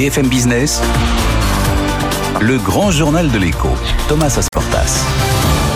BFM Business, le grand journal de l'écho, Thomas Asportas.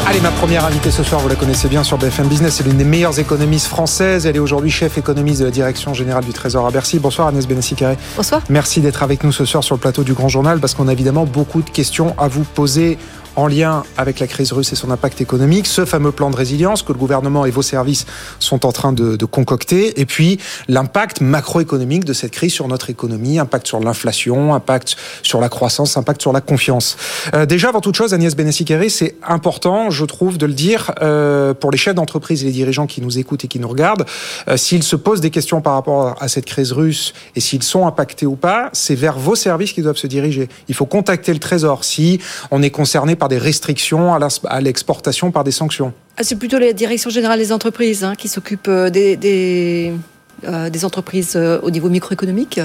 Allez, ma première invitée ce soir, vous la connaissez bien sur BFM Business, c'est l'une des meilleures économistes françaises. Elle est aujourd'hui chef économiste de la direction générale du Trésor à Bercy. Bonsoir Agnès Benassi-Carré. Bonsoir. Merci d'être avec nous ce soir sur le plateau du Grand Journal parce qu'on a évidemment beaucoup de questions à vous poser en lien avec la crise russe et son impact économique, ce fameux plan de résilience que le gouvernement et vos services sont en train de, de concocter, et puis l'impact macroéconomique de cette crise sur notre économie, impact sur l'inflation, impact sur la croissance, impact sur la confiance. Euh, déjà, avant toute chose, Agnès Benassi-Carré, c'est important, je trouve, de le dire euh, pour les chefs d'entreprise et les dirigeants qui nous écoutent et qui nous regardent. Euh, s'ils se posent des questions par rapport à cette crise russe et s'ils sont impactés ou pas, c'est vers vos services qu'ils doivent se diriger. Il faut contacter le Trésor si on est concerné par des restrictions à l'exportation par des sanctions. Ah, c'est plutôt la direction générale des entreprises hein, qui s'occupe euh, euh, des entreprises euh, au niveau microéconomique.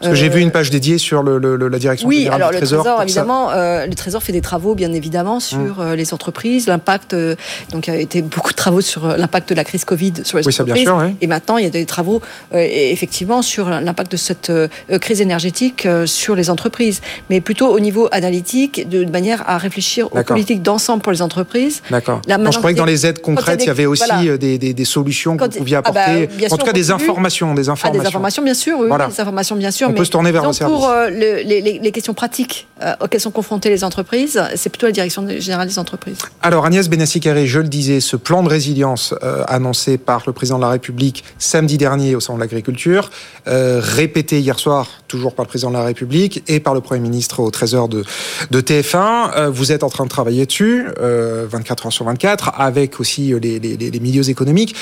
Parce que j'ai vu une page dédiée sur le, le, la direction oui, générale alors du le Trésor. Trésor, évidemment, euh, le Trésor fait des travaux, bien évidemment, sur euh, les entreprises, l'impact. Euh, donc, il y a été beaucoup de travaux sur euh, l'impact de la crise Covid sur les Oui, ça, bien entreprises. sûr. Et maintenant, il y a des travaux, euh, effectivement, sur l'impact de cette euh, crise énergétique euh, sur les entreprises, mais plutôt au niveau analytique, de, manière à réfléchir aux politiques d'ensemble pour les entreprises. D'accord. Je croyais que dans les aides concrètes, il y avait aussi voilà. euh, des, des, des solutions que vous pouviez ah bah, apporter. en sûr, tout cas, on des informations, des Ah, informations. des informations, bien sûr, oui, Voilà. des informations, bien sûr. On mais peut se tourner vers services. Pour euh, le- les, questions pratiques euh, auxquelles sont confrontées les entreprises, c'est plutôt la direction générale des entreprises. Alors Agnès Benassi-Carré, je le disais, ce plan de résilience euh, annoncé par le président de la République samedi dernier au Salon de l'Agriculture, répété hier soir toujours par le président de la République et par le Premier ministre au Trésor de, de TF1, euh, vous êtes en train de travailler dessus, euh, 24 heures sur 24, avec aussi euh, les, milieux économiques.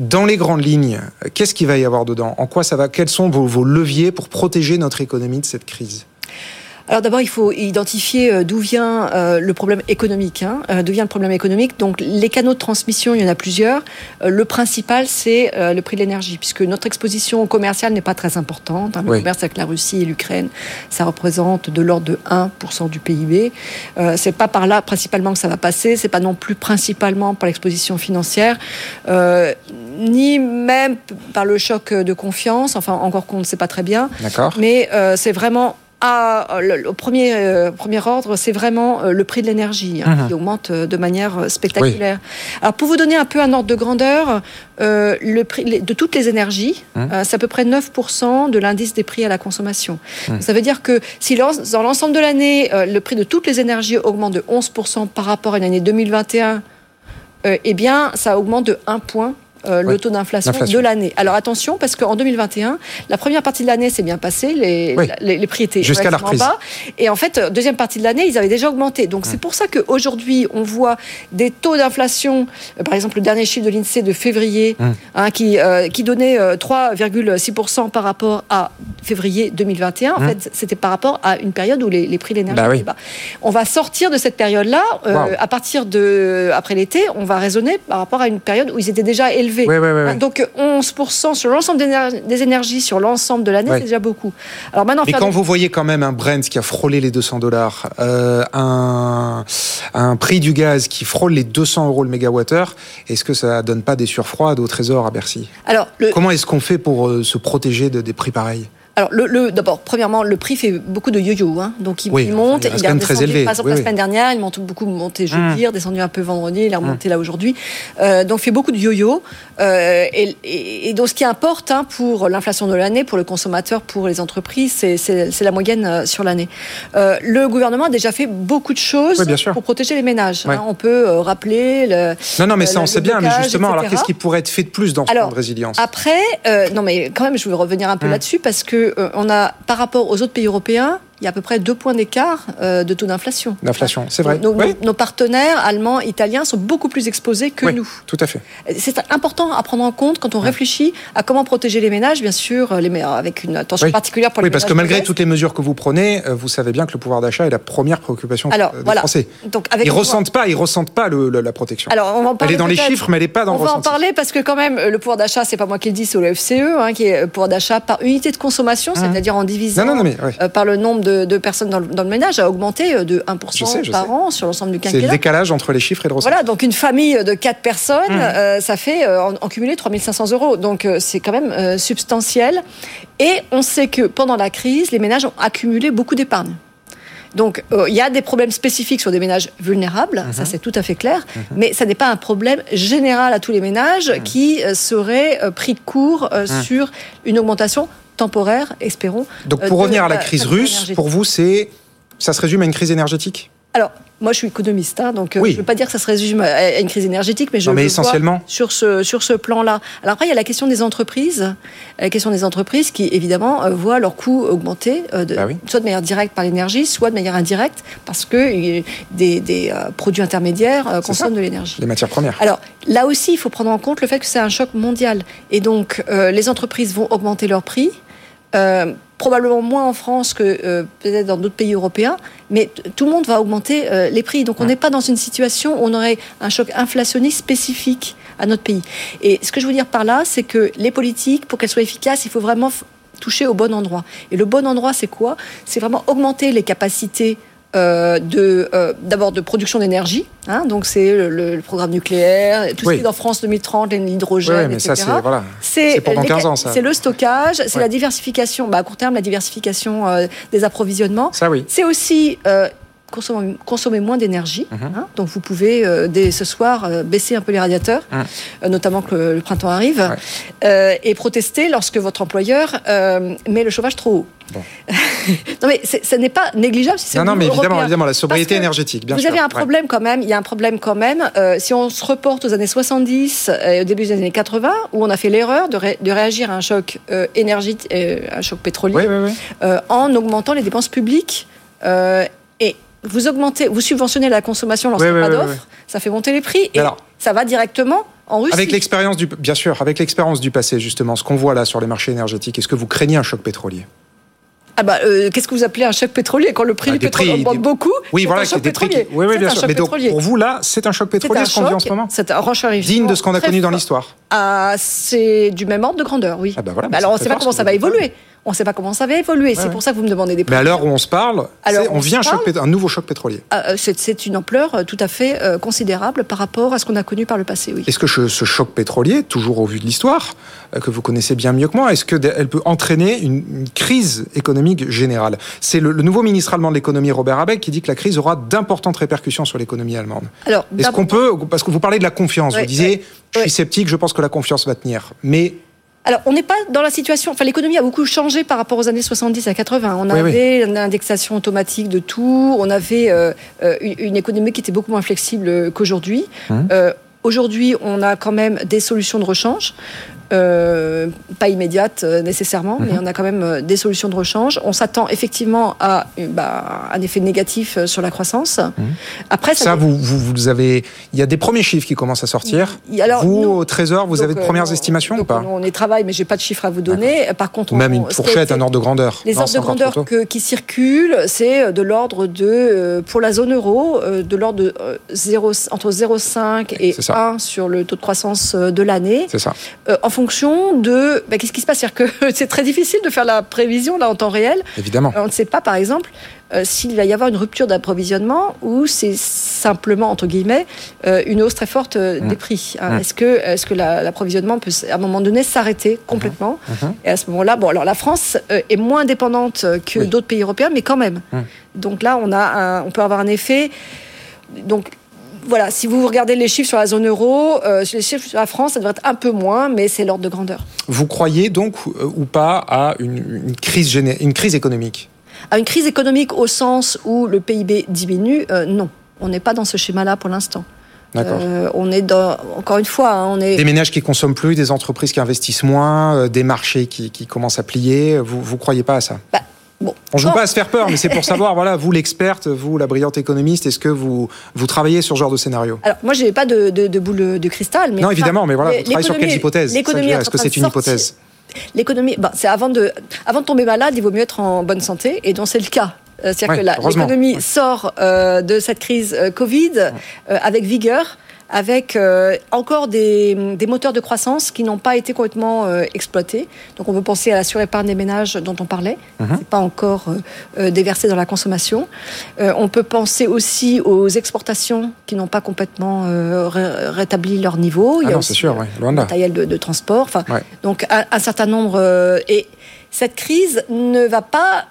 Dans les grandes lignes, euh, qu'est-ce qu'il va y avoir dedans? En quoi ça va? Quels sont vos leviers pour protéger notre économie de cette crise? Alors d'abord, il faut identifier euh, d'où vient euh, le problème économique. Hein, euh, d'où vient le problème économique Donc les canaux de transmission, il y en a plusieurs. Euh, le principal, c'est euh, le prix de l'énergie, puisque notre exposition commerciale n'est pas très importante. hein. Le Oui. commerce avec la Russie et l'Ukraine, ça représente de l'ordre de 1% du PIB. C'est pas par là principalement que ça va passer. C'est pas non plus principalement par l'exposition financière, ni même par le choc de confiance. Enfin, encore qu'on ne sait pas très bien. D'accord Mais c'est vraiment à, le, au premier, euh, premier ordre, c'est vraiment euh, le prix de l'énergie hein, Mhm. qui augmente euh, de manière euh, spectaculaire. Alors pour vous donner un peu un ordre de grandeur, euh, le prix les- de toutes les énergies, Mhm. euh, c'est à peu près 9% de l'indice des prix à la consommation. Mhm. Ça veut dire que si dans l'ensemble de l'année, euh, le prix de toutes les énergies augmente de 11% par rapport à l'année 2021, euh, eh bien, ça augmente de 1 point. Euh, Oui, le taux d'inflation de l'année. Alors attention, parce qu'en 2021, la première partie de l'année s'est bien passée, les, Oui. les, les prix étaient Jusqu'à la relativement bas, et en fait, euh, deuxième partie de l'année, ils avaient déjà augmenté. Donc c'est pour ça qu'aujourd'hui, on voit des taux d'inflation, euh, par exemple le dernier chiffre de l'INSEE de février, Hum. hein, qui, euh, qui donnait euh, 3,6% par rapport à février 2021. En Hum. fait, c'était par rapport à une période où les, les prix de l'énergie Bah oui. étaient bas. On va sortir de cette période-là, euh, Wow. à partir de après l'été, on va raisonner par rapport à une période où ils étaient déjà élevés. Oui, oui, oui. Donc 11% sur l'ensemble des éner- des énergies sur l'ensemble de l'année, c'est déjà beaucoup. Alors maintenant, Mais quand vous voyez quand même un Brent qui a frôlé les 200 dollars, euh, un, un prix du gaz qui frôle les 200 euros le mégawattheure, est-ce que ça donne pas des surfroides au trésor à Bercy? Alors le, Comment est-ce qu'on fait pour euh, se protéger de, des prix pareils? Alors, le, le- d'abord, premièrement, le prix fait beaucoup de yo-yo. Hein. Donc, il, Oui, il enfin, monte. il il a redescendu, élevé. Par exemple, Oui, la semaine dernière, il monte beaucoup monté jeudi, Hum. redescendu un peu vendredi, il est remonté là aujourd'hui. Euh, donc, il fait beaucoup de yo-yo. Euh, et, et- et donc, ce qui importe hein, pour l'inflation de l'année, pour le consommateur, pour les entreprises, c'est, la moyenne euh, sur l'année. Euh, le gouvernement a déjà fait beaucoup de choses Oui, bien sûr. pour protéger les ménages. Ouais. hein. On peut rappeler le, Non, non, mais ça on sait bien, mais justement, alors qu'est-ce qui pourrait être fait de plus dans ce Alors, plan de résilience? après, non mais quand même, je veux revenir un peu Hum. là-dessus parce que euh, on a, par rapport aux autres pays européens, il y a à peu près deux points d'écart euh, de taux d'inflation. L'inflation, c'est vrai. Nos, nos- Oui. nos partenaires allemands, italiens sont beaucoup plus exposés que Oui, nous. tout à fait. C'est important à prendre en compte quand on réfléchit à comment protéger les ménages, bien sûr, les ménages avec une attention Oui. particulière pour Oui, les parce que ménages malgré toutes les mesures que vous prenez, euh, vous savez bien que le pouvoir d'achat est la première préoccupation Alors, euh, des voilà. Français. Donc, avec Ils pouvoir- ressentent pas, ils ressentent pas le- le- la protection. Alors, on va en elle parler est dans les chiffres, mais elle n'est pas dans On le va en parler parce que quand même, le pouvoir d'achat, c'est pas moi qui le dis, c'est le FCE, hein, qui est le pouvoir d'achat par unité de consommation, c'est-à-dire en divisant Non, non, non, mais ouais. euh, par le nombre de, personnes dans le, ménage a augmenté de 1% par an sur l'ensemble du quinquennat. C'est le décalage entre les chiffres et le ressenti. Voilà, donc une famille de 4 personnes, mmh. ça fait en, en, cumulé 3500 euros. Donc c'est quand même substantiel. Et on sait que pendant la crise, les ménages ont accumulé beaucoup d'épargne. Donc, euh, il y a des problèmes spécifiques sur des ménages vulnérables, ça mhm. c'est tout à fait clair, mhm. mais ça n'est pas un problème général à tous les ménages qui euh, seraient euh, pris de court sur une augmentation temporaire, espérons. Donc, pour revenir à la crise russe, pour vous, c'est ça se résume à une crise énergétique? Alors, moi, je suis économiste, hein, donc euh, je ne veux pas dire que ça se résume à une crise énergétique, mais je mais essentiellement. Vois sur ce, sur ce plan-là. Alors après, il y a la question des entreprises, la question des entreprises qui, évidemment, euh, voient leurs coûts augmenter, euh, de, ah soit de manière directe par l'énergie, soit de manière indirecte, parce que des, des produits intermédiaires consomment de l'énergie. Les matières premières. Alors, là aussi, il faut prendre en compte le fait que c'est un choc mondial. Et donc, les entreprises vont augmenter leurs prix probablement moins en France que euh, peut-être dans d'autres pays européens, mais tout le monde va augmenter euh, les prix. Donc on n'est pas dans une situation où on aurait un choc inflationniste spécifique à notre pays. Et ce que je veux dire par là, c'est que les politiques, pour qu'elles soient efficaces, il faut vraiment toucher au bon endroit. Et le bon endroit, c'est quoi? C'est vraiment augmenter les capacités euh, de euh, d'abord de production d'énergie. Hein, donc c'est le, programme nucléaire, tout ce qui est dans France 2030, l'hydrogène, etc. c'est pendant 15 ans ça. C'est le stockage, c'est la diversification, bah, à court terme la diversification euh, des approvisionnements. Ça oui. C'est aussi consommer, moins d'énergie. Mhm. Hein. donc vous pouvez dès ce soir baisser un peu les radiateurs, mhm. notamment que le, printemps arrive, et protester lorsque votre employeur met le chauffage trop haut. non mais ce n'est pas négligeable si c'est Non, non, mais évidemment, évidemment, la sobriété énergétique, bien vous sûr. Avez un problème quand même, il y a un problème quand même, euh, si on se reporte aux années 70 et au début des années 80, où on a fait l'erreur de, de, réagir à un choc euh, énergétique, euh, un choc pétrolier, en augmentant les dépenses publiques. et vous augmentez, vous subventionnez la consommation lorsqu'il n'y a pas d'offre, ça fait monter les prix, et alors, ça va directement en Russie. Avec l'expérience du, bien sûr, avec l'expérience du passé justement, ce qu'on voit là sur les marchés énergétiques, est-ce que vous craignez un choc pétrolier? Ah bah, euh, qu'est-ce que vous appelez un choc pétrolier quand le prix bah, du pétrole augmente beaucoup Oui, voilà, c'est des prix. Oui, oui, bien sûr. Mais donc, pour vous, là, c'est un choc pétrolier ce qu'on vit en ce moment? C'est un Digne de ce qu'on a connu dans l'histoire. Ah, c'est du même ordre de grandeur, oui. Ah bah voilà, bah alors, on ne sait pas comment ça va évoluer on ne sait pas comment ça va évoluer. c'est pour ça que vous me demandez des Mais à l'heure où on se parle, on, vient un, un, nouveau choc pétrolier. Ah, euh, c'est une ampleur euh, tout à fait euh, considérable par rapport à ce qu'on a connu par le passé. Oui. Est-ce que ce choc pétrolier, toujours au vu de l'histoire, que vous connaissez bien mieux que moi, est-ce qu'elle peut entraîner une, crise économique générale? C'est le, nouveau ministre allemand de l'économie, Robert Habeck, qui dit que la crise aura d'importantes répercussions sur l'économie allemande. Alors, est-ce qu'on peut, parce que vous parlez de la confiance, vous disiez, je suis sceptique, je pense que la confiance va tenir, mais alors, on n'est pas dans la situation. Enfin, l'économie a beaucoup changé par rapport aux années 70 à 80. On avait une indexation automatique de tout. On avait euh, euh, une économie qui était beaucoup moins flexible qu'aujourd'hui. Hum. Euh, aujourd'hui, on a quand même des solutions de rechange. Euh, pas immédiate euh, nécessairement, mais mhm. on a quand même euh, des solutions de rechange. On s'attend effectivement à bah, un effet négatif sur la croissance. Mhm. Après, ça, vous, vous, avez, il y a des premiers chiffres qui commencent à sortir. Alors, vous, au Trésor, vous avez de premières estimations ou pas On y travaille, mais j'ai pas de chiffres à vous donner. Par contre, même une fourchette, un ordre de grandeur. Les ordres de grandeur qui circulent, c'est de l'ordre de, pour la zone euro, de l'ordre de 0, entre 0,5 et 1 sur le taux de croissance de l'année. C'est ça fonction de bah, qu'est-ce qui se passe? C'est-à-dire que c'est très difficile de faire la prévision là en temps réel. Évidemment. On ne sait pas, par exemple, euh, s'il va y avoir une rupture d'approvisionnement ou c'est simplement entre guillemets euh, une hausse très forte euh, des mmh. prix. Hein. Mmh. Est-ce que est-ce que l'approvisionnement peut à un moment donné s'arrêter complètement? Mmh. Et à ce moment-là, bon alors la France est moins dépendante que d'autres pays européens, mais quand même. Donc là, on a on peut avoir un effet. Donc voilà, si vous regardez les chiffres sur la zone euro, euh, les chiffres sur la France, ça devrait être un peu moins, mais c'est l'ordre de grandeur. Vous croyez donc euh, ou pas à une, crise, une crise économique? À une crise économique au sens où le PIB diminue euh, Non, on n'est pas dans ce schéma-là pour l'instant. D'accord. on est dans, encore une fois, hein, on est des ménages qui consomment plus, des entreprises qui investissent moins, des marchés qui, commencent à plier. Vous vous croyez pas à ça? Bah, Bon. On joue pas à se faire peur, mais c'est pour savoir, voilà, vous l'experte, vous la brillante économiste, est-ce que vous, vous travaillez sur ce genre de scénario? Alors, moi, je n'ai pas de, de, boule de cristal. Mais non, évidemment, mais voilà, vous travaillez sur quelles hypothèses Est-ce que c'est une hypothèse. L'économie, c'est avant de, avant de tomber malade, il vaut mieux être en bonne santé, et donc c'est le cas. Euh, c'est-à-dire que l'économie sort euh, de cette crise euh, Covid avec vigueur, avec euh, encore des, des, moteurs de croissance qui n'ont pas été complètement euh, exploités. Donc on peut penser à la surépargne des ménages dont on parlait, mm c'est pas encore euh, déversé dans la consommation. on peut penser aussi aux exportations qui n'ont pas complètement ré rétabli leur niveau. Ah Il y a c'est sûr, ouais. le matériel de, de transport. Enfin, ouais. Donc un, un, certain nombre et cette crise ne va pas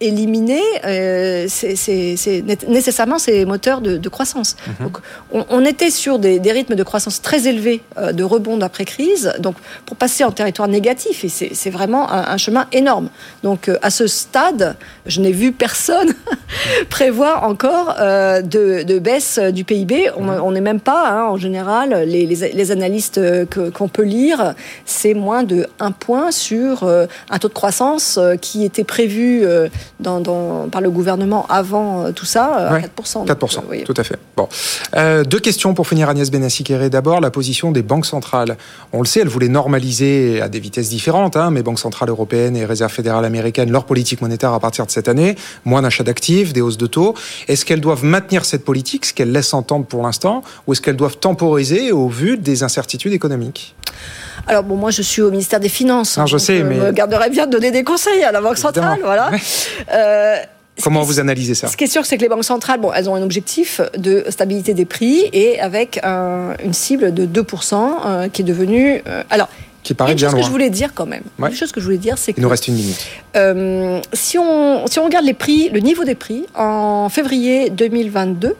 éliminer euh, c'est nécessairement ces moteurs de, de croissance. Mhm. Donc, on, on, était sur des, des, rythmes de croissance très élevés euh, de rebond d'après-crise, donc pour passer en territoire négatif, et c'est vraiment un, un, chemin énorme. Donc euh, à ce stade, je n'ai vu personne prévoir encore de, de, baisse du PIB. On n'est même pas, hein, en général, les, les, les analystes qu'on peut lire, c'est moins de 1 point sur un taux de croissance qui était prévu dans, dans, par le gouvernement avant euh, tout ça, ouais, 4%. 4%, oui. tout à fait. Bon. Euh, deux questions pour finir, Agnès Benassi-Kéré. D'abord, la position des banques centrales. On le sait, elles voulaient normaliser à des vitesses différentes, hein, mais banques centrales européennes et réserve fédérale américaine, leur politique monétaire à partir de cette année, moins d'achat d'actifs, des hausses de taux. Est-ce qu'elles doivent maintenir cette politique, ce qu'elles laissent entendre pour l'instant, ou est-ce qu'elles doivent temporiser au vu des incertitudes économiques? Alors bon, moi je suis au ministère des Finances. Non, je sais, je mais me garderais bien de donner des conseils à la Banque Évidemment. centrale, voilà. Euh, Comment vous analysez ça Ce qui est sûr, c'est que les banques centrales, bon, elles ont un objectif de stabilité des prix et avec un, une cible de 2% euh, qui est devenue. Euh, alors, qui paraît une bien chose loin. que je voulais dire quand même. Ouais. Une chose que je voulais dire, c'est que Il nous reste une minute. euh, si on si on regarde les prix, le niveau des prix en février 2022.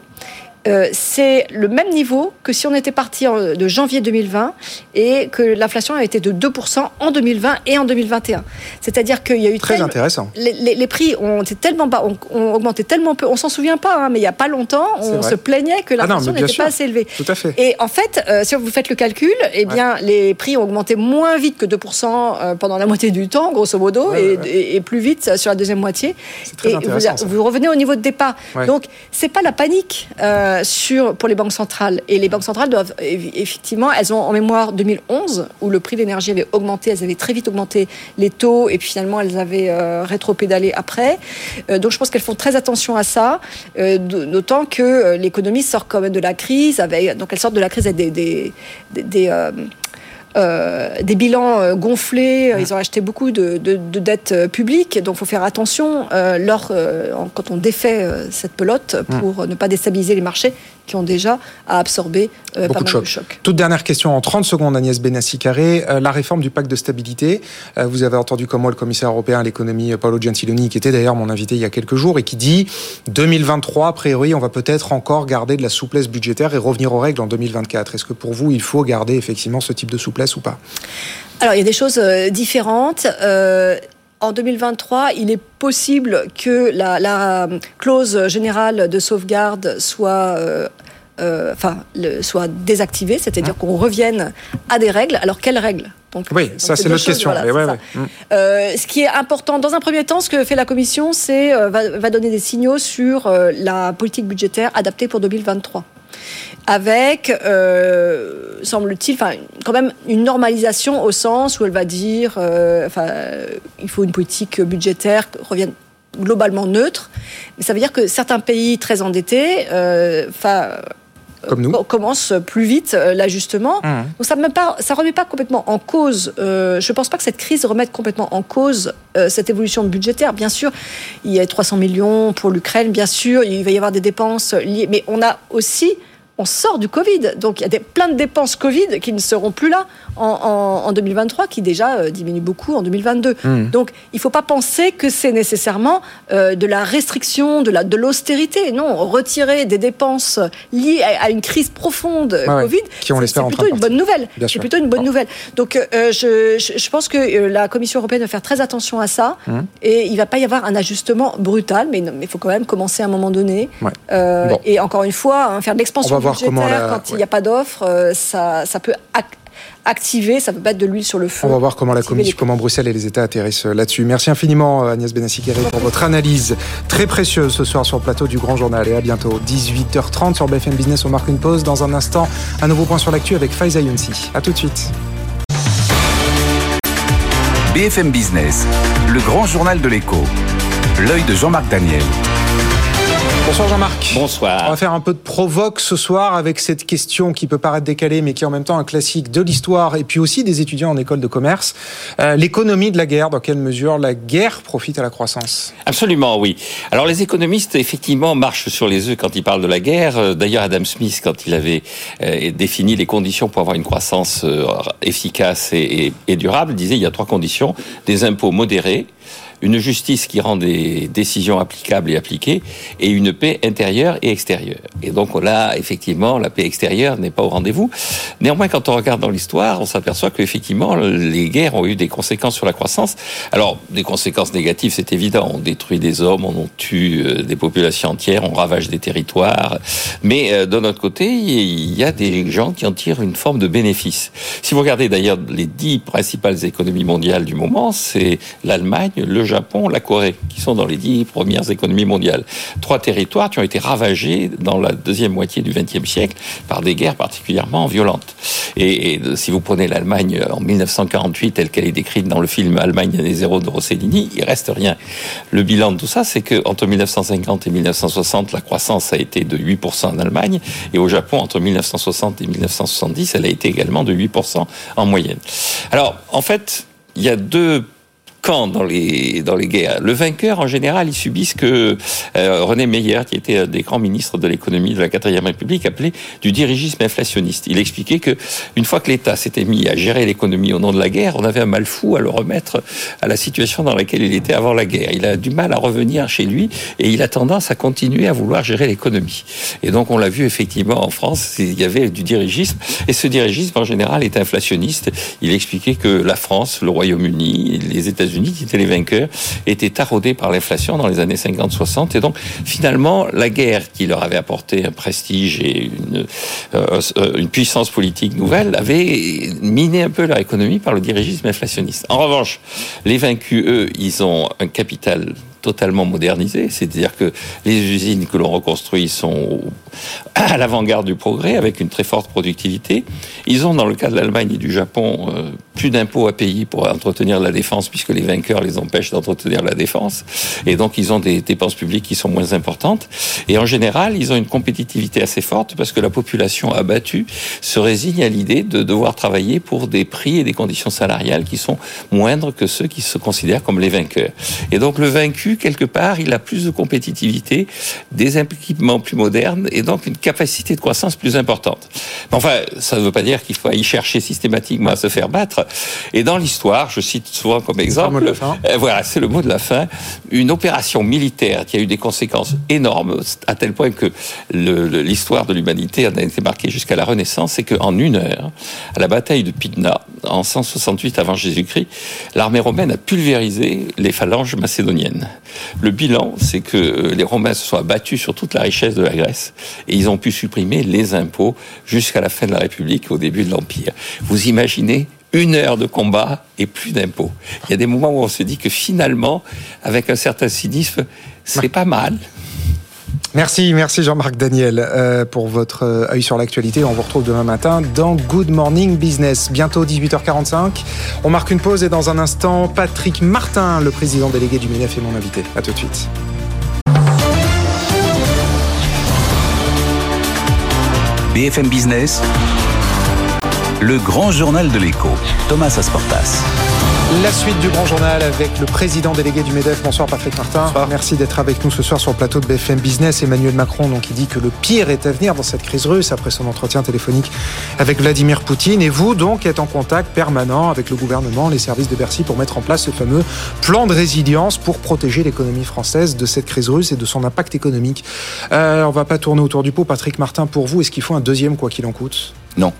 Euh, c'est le même niveau que si on était parti en, de janvier 2020 et que l'inflation a été de 2% en 2020 et en 2021. C'est-à-dire qu'il y a eu Très tel- intéressant. les, les- les prix ont été tellement bas, ont, ont augmenté tellement peu. On s'en souvient pas, hein, mais il y a pas longtemps, on se plaignait que Ah l'inflation n'était pas assez élevée. Tout à fait. Et en fait, euh, si vous faites le calcul, eh bien, les prix ont augmenté moins vite que 2% euh, pendant la moitié du temps, grosso modo, Ouais, et, ouais, ouais. et- et plus vite sur la deuxième moitié. C'est très et vous, vous revenez au niveau de départ. Donc, c'est pas la panique euh, sur pour les banques centrales. Et les banques centrales doivent eff- effectivement, elles ont en mémoire 2011 où le prix de l'énergie avait augmenté, elles avaient très vite augmenté les taux, et puis finalement elles avaient euh, rétro-pédalé après. Euh, donc, je pense qu'elles font très attention à ça, euh, d'autant que euh, l'économie sort quand même de la crise. Donc, elles sortent de la crise avec des, euh, euh, des bilans euh, gonflés, ils ont acheté beaucoup de, de, de dettes euh, publiques, donc il faut faire attention euh, lors, euh, quand on défait euh, cette pelote pour ne pas déstabiliser les marchés qui ont déjà à absorber euh, pas de mal de chocs. Toute dernière question en 30 secondes, Agnès Benassi-Carré. Euh, la réforme du pacte de stabilité. Euh, vous avez entendu comme moi le commissaire européen à l'économie, euh, Paolo Gentiloni, qui était d'ailleurs mon invité il y a quelques jours et qui dit 2023, a priori, on va peut-être encore garder de la souplesse budgétaire et revenir aux règles en 2024. Est-ce que pour vous, il faut garder effectivement ce type de souplesse ou pas? Alors, il y a des choses différentes. Euh, en 2023, il est possible que la, la clause générale de sauvegarde soit, euh, euh, enfin, le- soit désactivée, c'est-à-dire qu'on revienne à des règles. Alors, quelles règles? Donc, Oui, donc ça c'est choses, question. voilà, ouais, ouais. Mm. Euh, ce qui est important, dans un premier temps, ce que fait la Commission, c'est euh, va, va donner des signaux sur euh, la politique budgétaire adaptée pour 2023 avec, euh, semble-t-il, enfin, quand même une normalisation au sens où elle va dire, euh, enfin, il faut une politique budgétaire qui revienne globalement neutre. Mais ça veut dire que certains pays très endettés, euh, enfin, Comme nous. co- commencent plus vite euh, l'ajustement. Mhm. Donc ça ne remet pas complètement en cause. euh, je ne pense pas que cette crise remette complètement en cause euh, cette évolution budgétaire. Bien sûr, il y a 300 millions pour l'Ukraine. Bien sûr, il va y avoir des dépenses liées. Mais on a aussi on sort du Covid. Donc il y a des, plein de dépenses Covid qui ne seront plus là en, en, en 2023, qui déjà euh, diminuent beaucoup en 2022. Mhm. Donc il ne faut pas penser que c'est nécessairement euh, de la restriction, de la de l'austérité. Non, retirer des dépenses liées à, à une crise profonde Ouais. Covid, c'est- plutôt une bonne nouvelle. C'est plutôt une bonne Bon. nouvelle. Donc euh, je, je, je pense que la Commission européenne va faire très attention à ça Mhm. et il ne va pas y avoir un ajustement brutal, mais il faut quand même commencer à un moment donné. Ouais. Bon. Et encore une fois, hein, faire de l'expansion voir comment la- quand il n'y a pas d'offre, euh, ça, ça peut ac- activer, ça peut mettre de l'huile sur le feu. On va voir comment la commission, les- comment Bruxelles et les États atterrissent euh, là-dessus. Merci infiniment euh, Agnès Benassi-Kéré pour votre analyse très précieuse ce soir sur le plateau du Grand Journal. Et à bientôt 18h30 sur BFM Business. On marque une pause. Dans un instant, un nouveau point sur l'actu avec Faiza Younsi. À tout de suite. BFM Business, le grand journal de l'écho. L'œil de Jean-Marc Daniel. Bonsoir Jean-Marc. Bonsoir. On va faire un peu de provoque ce soir avec cette question qui peut paraître décalée mais qui est en même temps un classique de l'histoire et puis aussi des étudiants en école de commerce. Euh, l'économie de la guerre, dans quelle mesure la guerre profite à la croissance? Absolument, oui. Alors les économistes, effectivement, marchent sur les œufs quand ils parlent de la guerre. Euh, d'ailleurs, Adam Smith, quand il avait euh, défini les conditions pour avoir une croissance efficace et, et durable, disait il y a trois conditions. Des impôts modérés, une justice qui rend des décisions applicables et appliquées, et une paix intérieure et extérieure. Et donc là, effectivement, la paix extérieure n'est pas au rendez-vous. Néanmoins, quand on regarde dans l'histoire, on s'aperçoit qu'effectivement, les guerres ont eu des conséquences sur la croissance. Alors, des conséquences négatives, c'est évident. On détruit des hommes, on tue euh, des populations entières, on ravage des territoires. Mais euh, d'un autre côté, il y a des gens qui en tirent une forme de bénéfice. Si vous regardez d'ailleurs les dix principales économies mondiales du moment, c'est l'Allemagne, le Japon, la Corée, qui sont dans les dix premières économies mondiales. Trois territoires qui ont été ravagés dans la deuxième moitié du XXe siècle par des guerres particulièrement violentes. Et, si vous prenez l'Allemagne en 1948, telle qu'elle est décrite dans le film Allemagne année zéro de Rossellini, il reste rien. Le bilan de tout ça, c'est que entre 1950 et 1960, la croissance a été de 8% en Allemagne, et au Japon, entre 1960 et 1970, elle a été également de 8% en moyenne. Alors, en fait, il y a deux dans les, guerres. Le vainqueur, en général, il subit ce que euh, René Meyer, qui était un des grands ministres de l'économie de la quatrième République, appelait du dirigisme inflationniste. Il expliquait que une fois que l'État s'était mis à gérer l'économie au nom de la guerre, on avait un mal fou à le remettre à la situation dans laquelle il était avant la guerre. Il a du mal à revenir chez lui et il a tendance à continuer à vouloir gérer l'économie. Et donc, on l'a vu effectivement en France, il y avait du dirigisme et ce dirigisme, en général, est inflationniste. Il expliquait que la France, le Royaume-Uni, les États États-Unis, qui étaient les vainqueurs, étaient taraudés par l'inflation dans les années 50-60. Et donc, finalement, la guerre qui leur avait apporté un prestige et une, euh, euh, une puissance politique nouvelle avait miné un peu leur économie par le dirigisme inflationniste. En revanche, les vaincus, eux, ils ont un capital totalement modernisé, c'est-à-dire que les usines que l'on reconstruit sont à l'avant-garde du progrès, avec une très forte productivité. Ils ont, dans le cas de l'Allemagne et du Japon, euh, plus d'impôts à payer pour entretenir la défense, puisque les vainqueurs les empêchent d'entretenir la défense. Et donc, ils ont des dépenses publiques qui sont moins importantes. Et en général, ils ont une compétitivité assez forte, parce que la population abattue se résigne à l'idée de devoir travailler pour des prix et des conditions salariales qui sont moindres que ceux qui se considèrent comme les vainqueurs. Et donc, le vaincu, quelque part, il a plus de compétitivité, des équipements plus modernes, et donc une capacité de croissance plus importante. enfin, ça ne veut pas dire qu'il faut y chercher systématiquement à se faire battre. Et dans l'histoire, je cite souvent comme exemple, euh, voilà, c'est le mot de la fin, une opération militaire qui a eu des conséquences énormes, à tel point que l'histoire de l'humanité a été marquée jusqu'à la Renaissance, c'est qu'en une heure, à la bataille de Pydna, en 168 avant Jésus-Christ, l'armée romaine a pulvérisé les phalanges macédoniennes. Le bilan, c'est que les Romains se sont abattus sur toute la richesse de la Grèce et ils ont pu supprimer les impôts jusqu'à la fin de la République, au début de l'Empire. Vous imaginez une heure de combat et plus d'impôts. Il y a des moments où on se dit que finalement, avec un certain cynisme, c'est pas mal. Merci, merci Jean-Marc Daniel euh, pour votre euh, œil sur l'actualité. On vous retrouve demain matin dans Good Morning Business. Bientôt 18h45. On marque une pause et dans un instant, Patrick Martin, le président délégué du MINEF, est mon invité. À tout de suite. BFM Business, le grand journal de l'écho, Thomas Asportas. La suite du grand journal avec le président délégué du MEDEF. Bonsoir Patrick Martin. Merci d'être avec nous ce soir sur le plateau de BFM Business. Emmanuel Macron, donc, il dit que le pire est à venir dans cette crise russe après son entretien téléphonique avec Vladimir Poutine. Et vous, donc, êtes en contact permanent avec le gouvernement, les services de Bercy pour mettre en place ce fameux plan de résilience pour protéger l'économie française de cette crise russe et de son impact économique. Euh, on va pas tourner autour du pot. Patrick Martin, pour vous, est-ce qu'il faut un deuxième quoi qu'il en coûte? Non.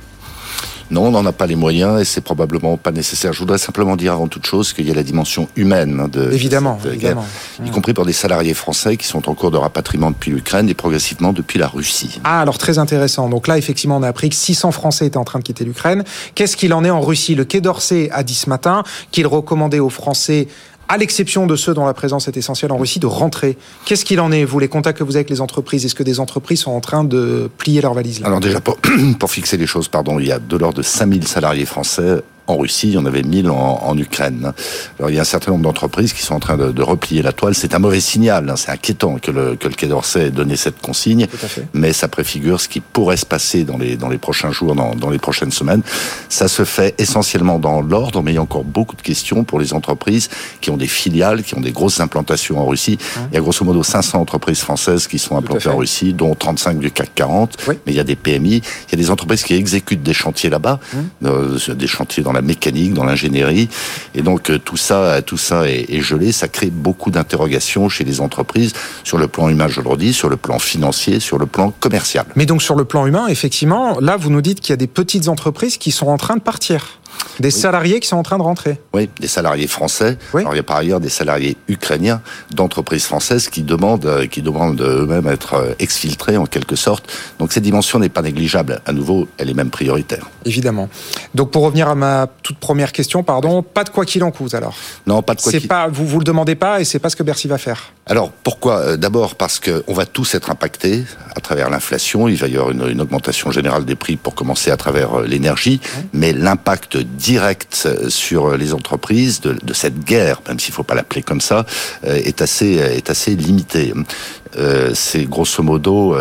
Non, on n'en a pas les moyens et c'est probablement pas nécessaire. Je voudrais simplement dire avant toute chose qu'il y a la dimension humaine de évidemment, évidemment. y compris pour des salariés français qui sont en cours de rapatriement depuis l'Ukraine et progressivement depuis la Russie. Ah, alors très intéressant. Donc là, effectivement, on a appris que 600 Français étaient en train de quitter l'Ukraine. Qu'est-ce qu'il en est en Russie? Le Quai d'Orsay a dit ce matin qu'il recommandait aux Français à l'exception de ceux dont la présence est essentielle en Russie, de rentrer. Qu'est-ce qu'il en est, vous, les contacts que vous avez avec les entreprises? Est-ce que des entreprises sont en train de plier leurs valises là? Alors déjà, pour, pour, fixer les choses, pardon, il y a de l'ordre de 5000 salariés français en Russie, il y en avait 1000 en, Ukraine. Alors il y a un certain nombre d'entreprises qui sont en train de, replier la toile. C'est un mauvais signal, hein. c'est inquiétant que le, que le Quai d'Orsay ait donné cette consigne, mais ça préfigure ce qui pourrait se passer dans les, dans les prochains jours, dans, dans les prochaines semaines. Ça se fait essentiellement dans l'ordre, mais il y a encore beaucoup de questions pour les entreprises qui ont des filiales, qui ont des grosses implantations en Russie. Il y a grosso modo 500 entreprises françaises qui sont implantées en Russie, dont 35 du CAC 40. Mais il y a des PMI, il y a des entreprises qui exécutent des chantiers là-bas, euh, des chantiers dans la mécanique, dans l'ingénierie. Et donc euh, tout ça, tout ça est, est gelé. Ça crée beaucoup d'interrogations chez les entreprises sur le plan humain, je le redis, sur le plan financier, sur le plan commercial. Mais donc sur le plan humain, effectivement, là vous nous dites qu'il y a des petites entreprises qui sont en train de partir. Des salariés qui sont en train de rentrer. Oui, des salariés français. Alors il y a par ailleurs des salariés ukrainiens d'entreprises françaises qui demandent, euh, qui demandent eux-mêmes à être euh, exfiltrés en quelque sorte. Donc cette dimension n'est pas négligeable. À nouveau, elle est même prioritaire. Évidemment. Donc pour revenir à ma toute première question, pardon, pas de quoi qu'il en coûte alors. Non, pas de quoi qu'il. Pas, vous vous le demandez pas et c'est pas ce que Bercy va faire. Alors pourquoi? Euh, D'abord parce qu'on va tous être impactés à travers l'inflation. Il va y avoir une, augmentation générale des prix pour commencer à travers l'énergie, mais l'impact direct sur les entreprises de, cette guerre, même s'il ne faut pas l'appeler comme ça, euh, est assez, est assez limité. Euh, c'est grosso modo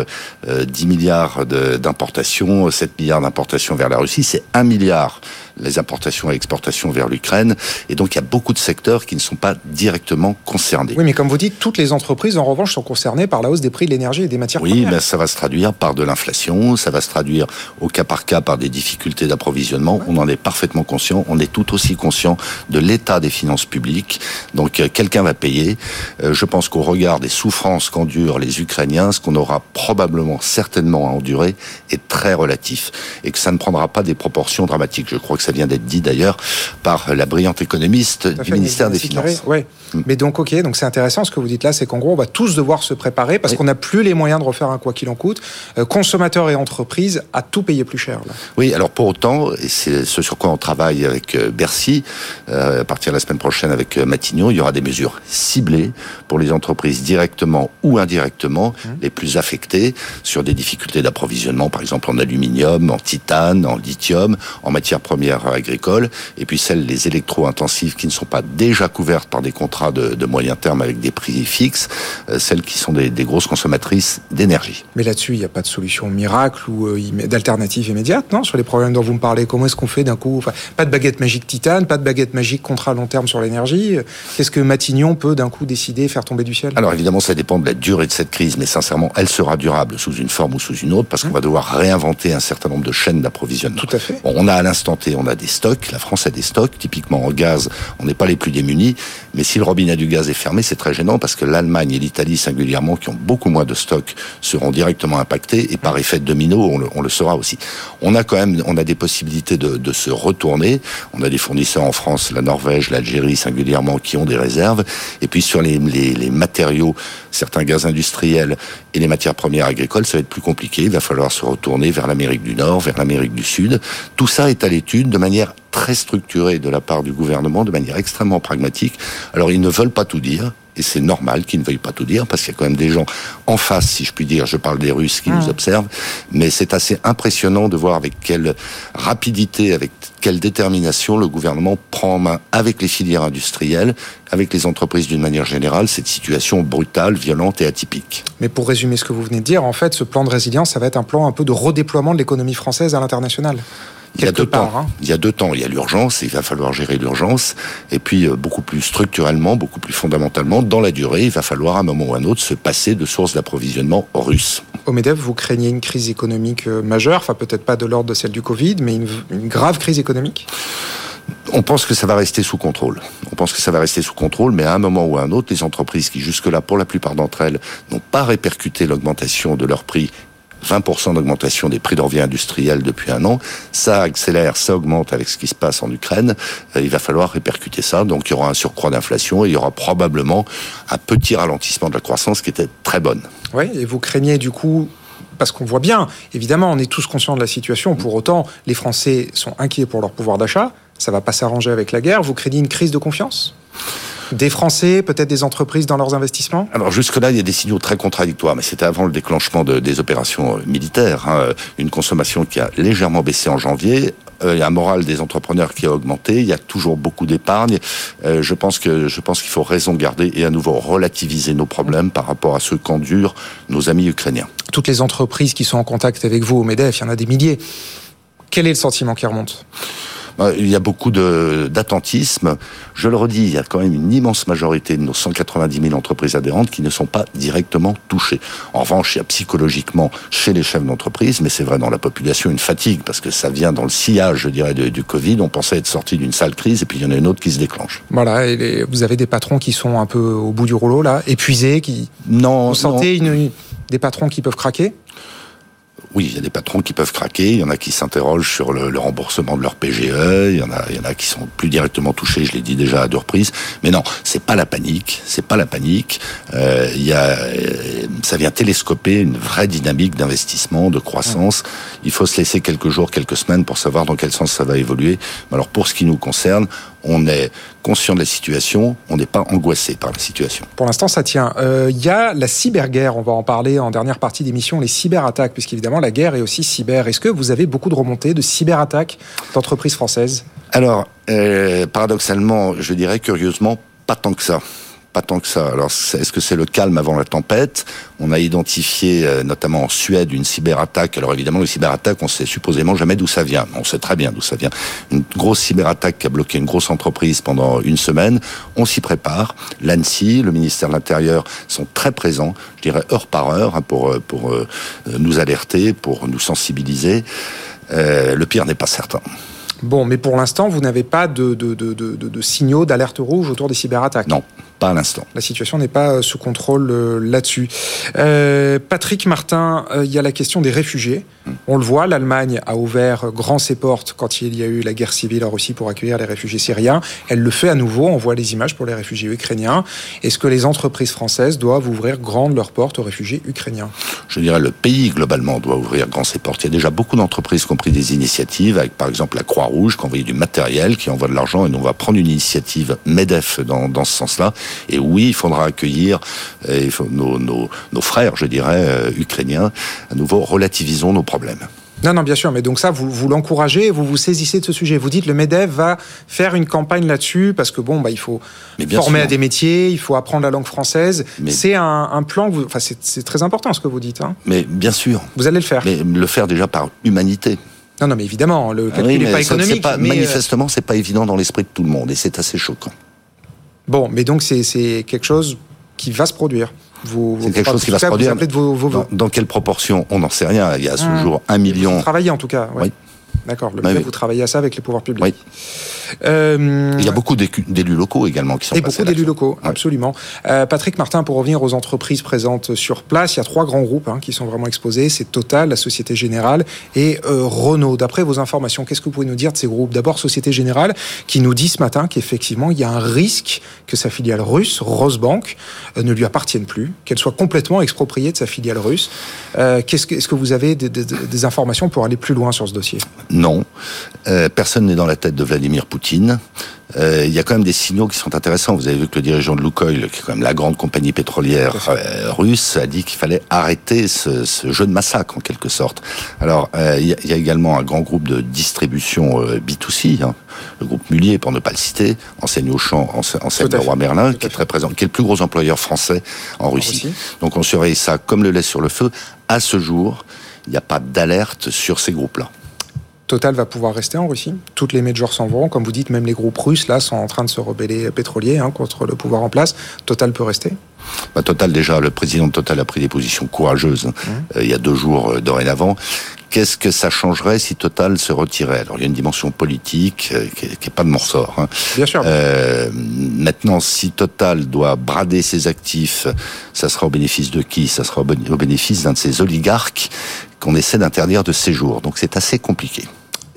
10 euh, milliards d'importations, 7 milliards d'importations vers la Russie, c'est 1 milliard les importations et exportations vers l'Ukraine. Et donc, il y a beaucoup de secteurs qui ne sont pas directement concernés. Oui, mais comme vous dites, toutes les entreprises, en revanche, sont concernées par la hausse des prix de l'énergie et des matières oui, premières. Oui, mais ça va se traduire par de l'inflation, ça va se traduire au cas par cas par des difficultés d'approvisionnement. On en est parfaitement conscient. On est tout aussi conscient de l'état des finances publiques. Donc, euh, quelqu'un va payer. Euh, je pense qu'au regard des souffrances les Ukrainiens, ce qu'on aura probablement, certainement à endurer est très relatif et que ça ne prendra pas des proportions dramatiques. Je crois que ça vient d'être dit d'ailleurs par la brillante économiste du ministère des Finances. Oui. Mm. Mais donc, ok, donc c'est intéressant ce que vous dites là, c'est qu'en gros, on va tous devoir se préparer parce qu'on n'a plus les moyens de refaire un quoi qu'il en coûte. Euh, consommateurs et entreprises à tout payer plus cher. Oui, alors pour autant, et c'est ce sur quoi on travaille avec euh, Bercy, euh, à partir de la semaine prochaine avec Matignon, il y aura des mesures ciblées pour les entreprises directement ou indirectement mm. les plus affectées sur des difficultés d'approvisionnement, par exemple en aluminium, en titane, en lithium, en matières premières agricoles, et puis celles, les électro-intensives qui ne sont pas déjà couvertes par des contrats de, de moyen terme avec des prix fixes, euh, celles qui sont des, des grosses consommatrices d'énergie. Mais là-dessus, il n'y a pas de solution miracle ou euh, d'alternative immédiate, non Sur les problèmes dont vous me parlez, comment est-ce qu'on fait d'un coup? Enfin, Pas de baguette magique titane, pas de baguette magique contrat long terme sur l'énergie. Qu'est-ce que Matignon peut d'un coup décider, faire tomber du ciel? Alors évidemment, ça dépend de la durée de cette crise, mais sincèrement, elle sera durable sous une forme ou sous une autre, parce qu'on va devoir réinventer un certain nombre de chaînes d'approvisionnement. Tout à fait. Bon, on a à l'instant T, on a des stocks. La France a des stocks. Typiquement en gaz, on n'est pas les plus démunis. Mais si le robinet du gaz est fermé, c'est très gênant parce que l'Allemagne et l'Italie singulièrement, qui ont beaucoup moins de stocks, seront directement impactés. Et par effet de domino, on le, on le saura aussi. On a quand même, on a des possibilités de, de se retourner. On a des fournisseurs en France, la Norvège, l'Algérie singulièrement, qui ont des réserves. Et puis sur les, les, les matériaux, certains gaz industriels et les matières premières agricoles, ça va être plus compliqué. Il va falloir se retourner vers l'Amérique du Nord, vers l'Amérique du Sud. Tout ça est à l'étude de manière très structurée de la part du gouvernement, de manière extrêmement pragmatique. Alors ils ne veulent pas tout dire, et c'est normal qu'ils ne veuillent pas tout dire, parce qu'il y a quand même des gens en face, si je puis dire, je parle des Russes qui nous mmh. observent, mais c'est assez impressionnant de voir avec quelle rapidité, avec quelle détermination le gouvernement prend en main avec les filières industrielles, avec les entreprises d'une manière générale, cette situation brutale, violente et atypique. Mais pour résumer ce que vous venez de dire, en fait, ce plan de résilience, ça va être un plan un peu de redéploiement de l'économie française à l'international. Il y a deux temps. Hein. Il y a deux temps. Il y a l'urgence, il va falloir gérer l'urgence. Et puis, euh, beaucoup plus structurellement, beaucoup plus fondamentalement, dans la durée, il va falloir à un moment ou à un autre se passer de sources d'approvisionnement russes. Au MEDEF, vous craignez une crise économique euh, majeure, enfin peut-être pas de l'ordre de celle du Covid, mais une, une grave crise économique? On pense que ça va rester sous contrôle. On pense que ça va rester sous contrôle, mais à un moment ou à un autre, les entreprises qui jusque-là, pour la plupart d'entre elles, n'ont pas répercuté l'augmentation de leurs prix 20% d'augmentation des prix de revient industriels depuis un an. Ça accélère, ça augmente avec ce qui se passe en Ukraine. Euh, il va falloir répercuter ça. Donc il y aura un surcroît d'inflation et il y aura probablement un petit ralentissement de la croissance qui était très bonne. Oui, et vous craignez du coup parce qu'on voit bien, évidemment, on est tous conscients de la situation. Pour autant, les Français sont inquiets pour leur pouvoir d'achat. Ça va pas s'arranger avec la guerre. Vous craignez une crise de confiance? Des Français, peut-être des entreprises dans leurs investissements? Alors jusque-là, il y a des signaux très contradictoires, mais c'était avant le déclenchement de, des opérations euh, militaires. Hein. Une consommation qui a légèrement baissé en janvier, il y a un moral des entrepreneurs qui a augmenté. Il y a toujours beaucoup d'épargne. Euh, je pense que je pense qu'il faut raison garder et à nouveau relativiser nos problèmes par rapport à ce qu'endurent nos amis ukrainiens. Toutes les entreprises qui sont en contact avec vous au Medef, il y en a des milliers. Quel est le sentiment qui remonte? Il y a beaucoup d'attentisme. Je le redis, il y a quand même une immense majorité de nos 190 000 entreprises adhérentes qui ne sont pas directement touchées. En revanche, il y a psychologiquement chez les chefs d'entreprise, mais c'est vrai dans la population, une fatigue, parce que ça vient dans le sillage, je dirais, du Covid. On pensait être sorti d'une sale crise, et puis il y en a une autre qui se déclenche. Voilà, et vous avez des patrons qui sont un peu au bout du rouleau, là, épuisés, qui... Non, Vous sentez Une, des patrons qui peuvent craquer? Oui, il y a des patrons qui peuvent craquer, il y en a qui s'interrogent sur le, remboursement de leur PGE, il y en a, il y en a qui sont plus directement touchés, je l'ai dit déjà à deux reprises. Mais non, c'est pas la panique, c'est pas la panique. Euh, il y a, euh, ça vient télescoper une vraie dynamique d'investissement, de croissance. Il faut se laisser quelques jours, quelques semaines pour savoir dans quel sens ça va évoluer. Alors pour ce qui nous concerne, on est conscient de la situation, on n'est pas angoissé par la situation. Pour l'instant, ça tient. Il euh, y a la cyberguerre, on va en parler en dernière partie d'émission, les cyberattaques, puisqu'évidemment la guerre est aussi cyber. Est-ce que vous avez beaucoup de remontées de cyberattaques d'entreprises françaises? Alors, euh, paradoxalement, je dirais curieusement, pas tant que ça pas tant que ça. Alors, est-ce que c'est le calme avant la tempête? On a identifié, euh, notamment en Suède, une cyberattaque. Alors évidemment, les cyberattaques, on sait supposément jamais d'où ça vient. On sait très bien d'où ça vient. Une grosse cyberattaque qui a bloqué une grosse entreprise pendant une semaine. On s'y prépare. L'ANSI, le ministère de l'Intérieur sont très présents, je dirais heure par heure, hein, pour, euh, pour euh, nous alerter, pour nous sensibiliser. Euh, le pire n'est pas certain. Bon, mais pour l'instant, vous n'avez pas de, de, de, de signaux d'alerte rouge autour des cyberattaques? Non, La situation n'est pas euh, sous contrôle euh, là-dessus. Euh, Patrick Martin, il y a la question des réfugiés. On le voit, l'Allemagne a ouvert grand ses portes quand il y a eu la guerre civile en Russie pour accueillir les réfugiés syriens. Elle le fait à nouveau. On voit les images pour les réfugiés ukrainiens. Est-ce que les entreprises françaises doivent ouvrir grandes leurs portes aux réfugiés ukrainiens? Je dirais le pays globalement doit ouvrir grand ses portes. Il y a déjà beaucoup d'entreprises qui ont pris des initiatives, avec par exemple la Croix-Rouge qui envoie du matériel, qui envoie de l'argent, et nous on va prendre une initiative MEDEF dans, ce sens-là. Et oui, il faudra accueillir euh, nos, nos, frères, je dirais, euh, ukrainiens. À nouveau, relativisons nos problèmes. Non, non, bien sûr, mais donc ça, vous, vous l'encouragez, vous vous saisissez de ce sujet. Vous dites le MEDEF va faire une campagne là-dessus parce que bon, bah, il faut former sûr. à des métiers, il faut apprendre la langue française. C'est un, un, plan, vous, enfin, c'est très important ce que vous dites. Hein. Mais bien sûr. Vous allez le faire. Mais le faire déjà par humanité. Non, non, mais évidemment, le calcul n'est pas économique. Pas, mais manifestement, c'est pas évident dans l'esprit de tout le monde et c'est assez choquant. Bon, mais donc c'est quelque chose qui va se produire. C'est quelque chose qui va se produire. Vos, vos, dans, dans, quelle proportion On n'en sait rien. Il y a à ce mmh. jour un million. Vous travaillez en tout cas. Ouais. Oui. D'accord. Le oui. vous travaillez à ça avec les pouvoirs publics. Oui. Euh, il y a beaucoup d'élus locaux également qui sont Et beaucoup d'élus locaux, ouais. absolument. Euh, Patrick Martin, pour revenir aux entreprises présentes sur place, il y a trois grands groupes hein, qui sont vraiment exposés. C'est Total, la Société Générale et euh, Renault. D'après vos informations, qu'est-ce que vous pouvez nous dire de ces groupes? D'abord, Société Générale, qui nous dit ce matin qu'effectivement, il y a un risque que sa filiale russe, Rosbank, ne lui appartienne plus, qu'elle soit complètement expropriée de sa filiale russe. Est-ce que, est que vous avez des, des, des, informations pour aller plus loin sur ce dossier? Non. Euh, personne n'est dans la tête de Vladimir Poutine. Euh, il y a quand même des signaux qui sont intéressants. Vous avez vu que le dirigeant de Lukoil, qui est quand même la grande compagnie pétrolière euh, russe, a dit qu'il fallait arrêter ce, ce, jeu de massacre en quelque sorte. Alors, euh, il, y a, il, y a, également un grand groupe de distribution euh, B2C, hein, le groupe Mullier, pour ne pas le citer, enseigne Auchan, enseigne Roi Merlin, qui est très présent, qui est le plus gros employeur français en Russie. en Russie. Donc, on surveille ça comme le lait sur le feu. À ce jour, il n'y a pas d'alerte sur ces groupes-là. Total va pouvoir rester en Russie. Toutes les majors s'en vont. Comme vous dites, même les groupes russes, là, sont en train de se rebeller pétroliers hein, contre le pouvoir en place. Total peut rester bah, Total, déjà, le président de Total a pris des positions courageuses mmh. euh, il y a deux jours euh, dorénavant. Qu'est-ce que ça changerait si Total se retirait? Alors, il y a une dimension politique euh, qui n'est pas de mon ressort. Hein. Bien sûr. Euh, maintenant, si Total doit brader ses actifs, ça sera au bénéfice de qui? Ça sera au bénéfice d'un de ces oligarques qu'on essaie d'interdire de séjour. Donc, c'est assez compliqué.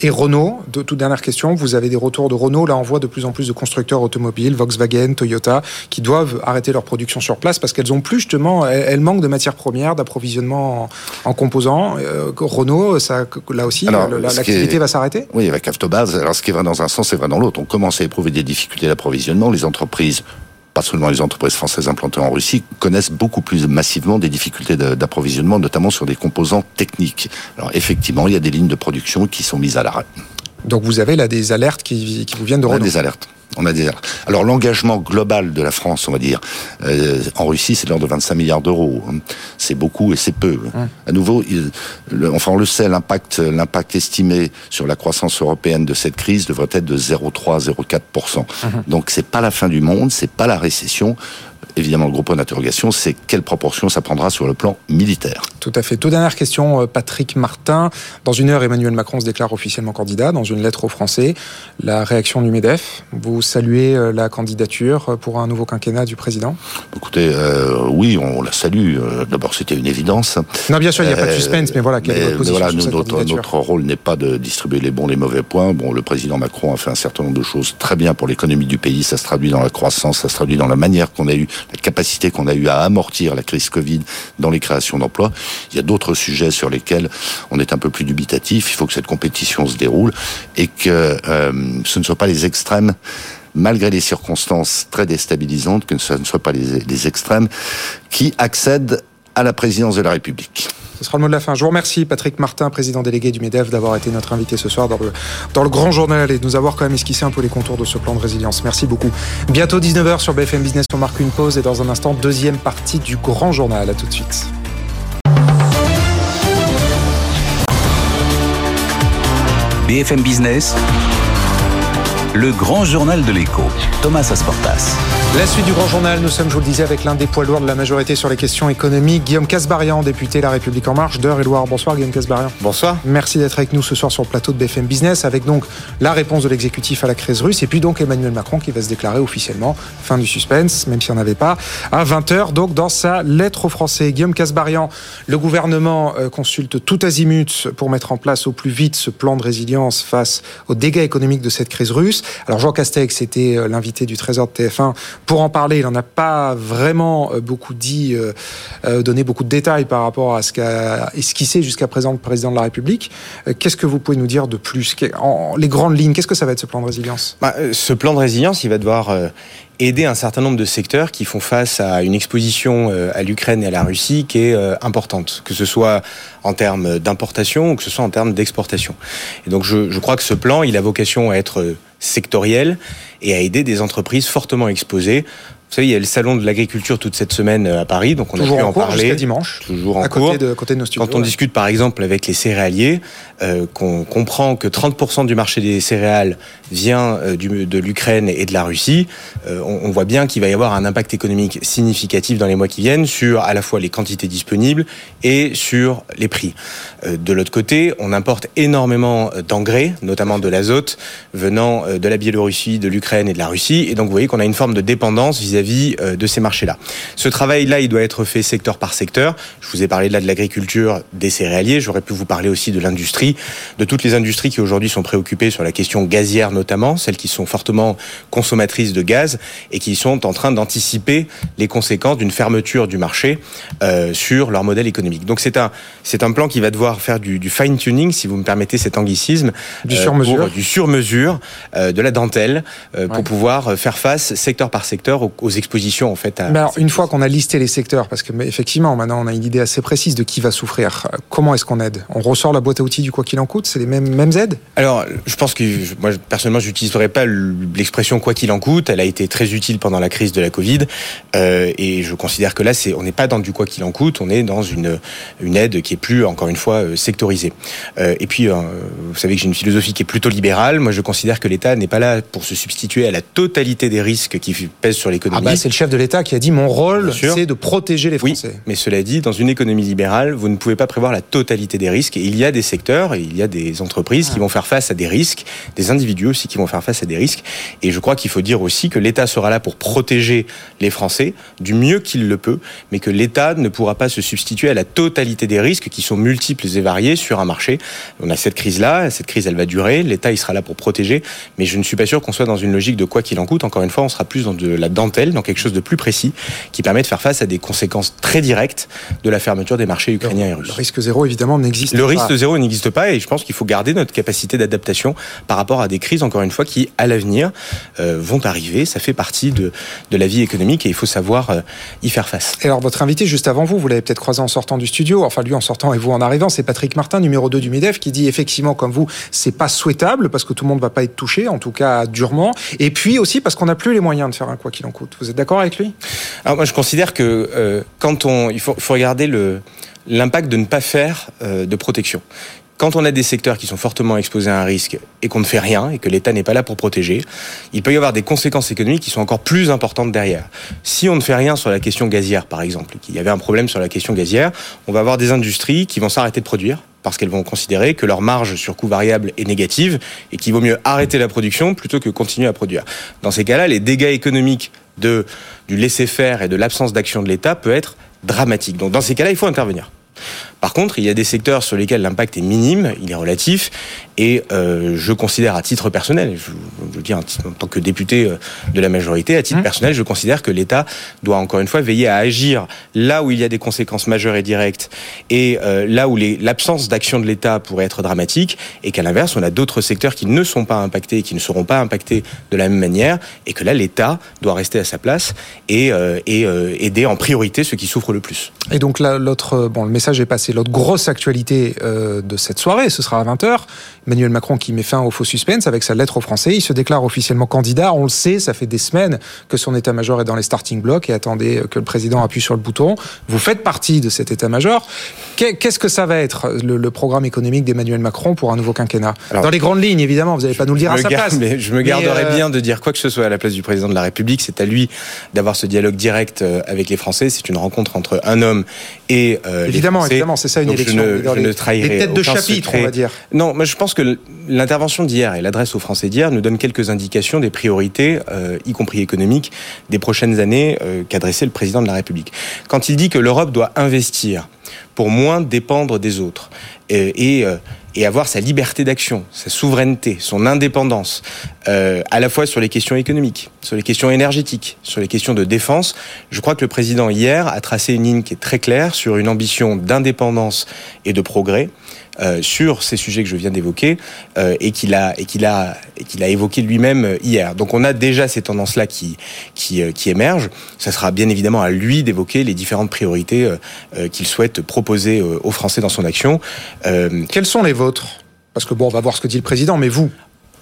Et Renault, de, toute dernière question, vous avez des retours de Renault. Là, on voit de plus en plus de constructeurs automobiles, Volkswagen, Toyota, qui doivent arrêter leur production sur place parce qu'elles ont plus justement, elles, elles manquent de matières premières, d'approvisionnement en, en, composants. Euh, Renault, ça, là aussi, l'activité va s'arrêter? Oui, avec Avtobase. Alors, ce qui va dans un sens, c'est vrai dans l'autre. On commence à éprouver des difficultés d'approvisionnement. Les entreprises pas seulement les entreprises françaises implantées en Russie, connaissent beaucoup plus massivement des difficultés d'approvisionnement, notamment sur des composants techniques. Alors effectivement, il y a des lignes de production qui sont mises à l'arrêt. Donc vous avez là des alertes qui, qui vous viennent de Renault. des alertes. On a des. Alors l'engagement global de la France, on va dire, euh, en Russie, c'est de l'ordre de 25 milliards d'euros. hein. C'est beaucoup et c'est peu. À nouveau, il- le- enfin on le sait, l'impact, l'impact estimé sur la croissance européenne de cette crise devrait être de 0,3-0,4% Donc c'est pas la fin du monde, c'est pas la récession. Évidemment, le gros point d'interrogation, c'est quelle proportion ça prendra sur le plan militaire. Tout à fait. Toute dernière question, euh, Patrick Martin. Dans une heure, Emmanuel Macron se déclare officiellement candidat dans une lettre aux Français. La réaction du MEDEF, vous saluez euh, la candidature pour un nouveau quinquennat du président? Écoutez, euh, oui, on la salue. Euh, D'abord, c'était une évidence. Non, bien sûr, il n'y a pas de Euh, suspense, mais voilà, quelle est votre position voilà, sur nous, cette notre, candidature? notre rôle n'est pas de distribuer les bons, les mauvais points. Bon, le président Macron a fait un certain nombre de choses très bien pour l'économie du pays. Ça se traduit dans la croissance, ça se traduit dans la manière qu'on a eu, la capacité qu'on a eu à amortir la crise Covid dans les créations d'emplois. Il y a d'autres sujets sur lesquels on est un peu plus dubitatif. Il faut que cette compétition se déroule et que euh, ce ne soit pas les extrêmes malgré les circonstances très déstabilisantes, que ce ne soient pas les, les extrêmes qui accèdent à la présidence de la République. Ce sera le mot de la fin. Je vous remercie, Patrick Martin, président délégué du MEDEF, d'avoir été notre invité ce soir dans le, dans le grand journal et de nous avoir quand même esquissé un peu les contours de ce plan de résilience. Merci beaucoup. Bientôt 19h sur BFM Business, on marque une pause et dans un instant, deuxième partie du grand journal. À tout de suite. BFM Business, le grand journal de l'écho, Thomas Asportas. La suite du grand journal, nous sommes, je vous le disais, avec l'un des poids lourds de la majorité sur les questions économiques, Guillaume Casbarian, député La République En Marche d'Eure-et-Loire. Bonsoir Guillaume Casbarian. Bonsoir. Merci d'être avec nous ce soir sur le plateau de BFM Business, avec donc la réponse de l'exécutif à la crise russe, et puis donc Emmanuel Macron qui va se déclarer officiellement, fin du suspense, même s'il n'y en avait pas, à 20h, donc dans sa lettre aux Français. Guillaume Casbarian, le gouvernement euh, consulte tout azimut pour mettre en place au plus vite ce plan de résilience face aux dégâts économiques de cette crise russe. Alors Jean Castex était euh, l'invité du Trésor de TF1 pour en parler. Il n'en a pas vraiment euh, beaucoup dit, euh, donné beaucoup de détails par rapport à ce qu'a esquissé jusqu'à présent le président de la République. Qu'est-ce que vous pouvez nous dire de plus? Les grandes lignes, qu'est-ce que ça va être ce plan de résilience? Bah, ce plan de résilience, il va devoir aider un certain nombre de secteurs qui font face à une exposition euh, à l'Ukraine et à la Russie qui est euh, importante, que ce soit en termes d'importation ou que ce soit en termes d'exportation. Et donc je, je crois que ce plan, a vocation à être euh, sectoriel et à aider des entreprises fortement exposées. Vous savez, il y a le salon de l'agriculture toute cette semaine euh, à Paris, donc on Toujours a pu en en cours parler. dimanche, Toujours en à cours. côté de, à côté de nos studios. Quand on ouais. discute par exemple avec les céréaliers, euh, qu'on comprend que 30% du marché des céréales vient euh, du- de l'Ukraine et de la Russie, euh, on, on voit bien qu'il va y avoir un impact économique significatif dans les mois qui viennent sur à la fois les quantités disponibles et sur les prix. De l'autre côté, on importe énormément d'engrais, notamment de l'azote, venant de la Biélorussie, de l'Ukraine et de la Russie. Et donc vous voyez qu'on a une forme de dépendance vis-à-vis euh, de ces marchés-là. Ce travail-là, il doit être fait secteur par secteur. Je vous ai parlé là de l'agriculture, des céréaliers. J'aurais pu vous parler aussi de l'industrie, de toutes les industries qui aujourd'hui sont préoccupées sur la question gazière notamment, celles qui sont fortement consommatrices de gaz et qui sont en train d'anticiper les conséquences d'une fermeture du marché euh, sur leur modèle économique. Donc c'est un c'est un plan qui va devoir faire du, du fine tuning, si vous me permettez cet anglicisme, Du euh, sur-mesure. pour- du sur-mesure, euh, de la dentelle, pour Ouais. pouvoir faire face secteur par secteur aux, aux expositions en fait. À, alors, une fois qu'on a listé les secteurs, parce que effectivement, maintenant on a une idée assez précise de qui va souffrir, euh, comment est-ce qu'on aide? On ressort la boîte à outils du quoi qu'il en coûte? C'est les mêmes, mêmes aides? Alors, je pense que moi personnellement, j'utiliserai pas l'expression quoi qu'il en coûte. Elle a été très utile pendant la crise de la Covid, euh, et je considère que là, c'est on n'est pas dans du quoi qu'il en coûte. On est dans une une aide qui est plus encore une fois euh, sectorisée. Euh, et puis, euh, vous savez que j'ai une philosophie qui est plutôt libérale. Moi, je considère que l'État n'est pas là pour se substituer à la totalité des risques qui pèsent sur Ah bah c'est le chef de l'État qui a dit mon rôle, c'est de protéger les Oui, Français. mais cela dit, dans une économie libérale, vous ne pouvez pas prévoir la totalité des risques. Et il y a des secteurs, et il y a des entreprises qui vont faire face à des risques, des individus aussi qui vont faire face à des risques. Et je crois qu'il faut dire aussi que l'État sera là pour protéger les Français du mieux qu'il le peut, mais que l'État ne pourra pas se substituer à la totalité des risques qui sont multiples et variés sur un marché. On a cette crise-là, cette crise, elle va durer. L'État, il sera là pour protéger, mais je ne suis pas sûr qu'on soit dans une logique de quoi qu'il en coûte. Encore une fois, on sera plus dans de la dentelle structurelle, dans quelque chose de plus précis, qui permet de faire face à des conséquences très directes de la fermeture des marchés ukrainiens et russes. Le risque zéro, évidemment, n'existe pas. Le risque zéro n'existe pas et je pense qu'il faut garder notre capacité d'adaptation par rapport à des crises, encore une fois, qui, à l'avenir, euh, vont arriver. Ça fait partie de, de la vie économique et il faut savoir euh, y faire face. Et alors, votre invité, juste avant vous, vous l'avez peut-être croisé en sortant du studio, enfin lui en sortant et vous en arrivant, c'est Patrick Martin, numéro 2 du MEDEF, qui dit effectivement, comme vous, c'est pas souhaitable parce que tout le monde va pas être touché, en tout cas durement. Et puis aussi parce qu'on n'a plus les moyens de faire un quoi qu'il en coûte. Vous êtes d'accord avec lui? Alors moi, je considère que euh, quand on, il faut, faut regarder le l'impact de ne pas faire euh, de protection. Quand on a des secteurs qui sont fortement exposés à un risque et qu'on ne fait rien et que l'État n'est pas là pour protéger, il peut y avoir des conséquences économiques qui sont encore plus importantes derrière. Si on ne fait rien sur la question gazière, par exemple, qu'il y avait un problème sur la question gazière, on va avoir des industries qui vont s'arrêter de produire parce qu'elles vont considérer que leur marge sur coût variable est négative et qu'il vaut mieux arrêter la production plutôt que continuer à produire. Dans ces cas-là, les dégâts économiques du laisser-faire et de l'absence d'action de l'État peut être dramatique. Donc dans ces cas-là, il faut intervenir. Par contre, il y a des secteurs sur lesquels l'impact est minime, il est relatif, et euh, je considère à titre personnel, je, je veux dire en tant que député euh, de la majorité, à titre Mmh. personnel, je considère que l'État doit encore une fois veiller à agir là où il y a des conséquences majeures et directes, et euh, là où l'absence d'action de l'État pourrait être dramatique, et qu'à l'inverse, on a d'autres secteurs qui ne sont pas impactés et qui ne seront pas impactés de la même manière, et que là, l'État doit rester à sa place et, euh, et euh, aider en priorité ceux qui souffrent le plus. Et donc là, l'autre, bon, le message est passé. L'autre grosse actualité euh, de cette soirée, ce sera à 20h. Emmanuel Macron qui met fin au faux suspense avec sa lettre aux Français. Il se déclare officiellement candidat. On le sait, ça fait des semaines que son état-major est dans les starting blocks et attendez euh, que le président appuie sur le bouton. Vous faites partie de cet état-major. Qu'est- Qu'est-ce que ça va être le, le programme économique d'Emmanuel Macron pour un nouveau quinquennat? Alors, Dans les grandes lignes, évidemment, vous n'allez pas nous le dire à sa garde- place. mais je me Mais, garderais euh, bien de dire quoi que ce soit à la place du président de la République. C'est à lui d'avoir ce dialogue direct avec les Français. C'est une rencontre entre un homme et euh, les Évidemment, Français. évidemment, c'est ça une Donc je élection. ne- Dans je les- ne trahirai les têtes de chapitre, secret. on va dire. Non, moi je pense que l'intervention d'hier et l'adresse aux Français d'hier nous donnent quelques indications des priorités, euh, y compris économiques, des prochaines années euh, qu'adressait le président de la République. Quand il dit que l'Europe doit investir pour moins dépendre des autres et, euh, et avoir sa liberté d'action, sa souveraineté, son indépendance, euh, à la fois sur les questions économiques, sur les questions énergétiques, sur les questions de défense, je crois que le président hier a tracé une ligne qui est très claire sur une ambition d'indépendance et de progrès euh, sur ces sujets que je viens d'évoquer euh, et qu'il a et qu'il a et qu'il a évoqué lui-même euh, hier. Donc on a déjà ces tendances-là qui qui, euh, qui émergent. Ça sera bien évidemment à lui d'évoquer les différentes priorités qu'il souhaite proposer aux Français dans son action. Quels sont les vôtres? Parce que bon, on va voir ce que dit le président, mais vous,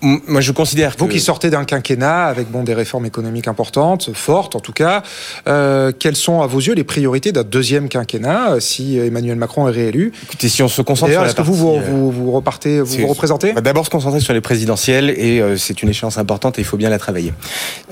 moi, je considère que Vous qui sortez d'un quinquennat avec bon des réformes économiques importantes, fortes en tout cas, euh, quelles sont à vos yeux les priorités d'un deuxième quinquennat euh, si Emmanuel Macron est réélu? Écoutez, si on se concentre sur la est-ce que vous vous, euh, vous, vous repartez, vous représentez? On va d'abord se concentrer sur les présidentielles et euh, c'est une échéance importante et il faut bien la travailler.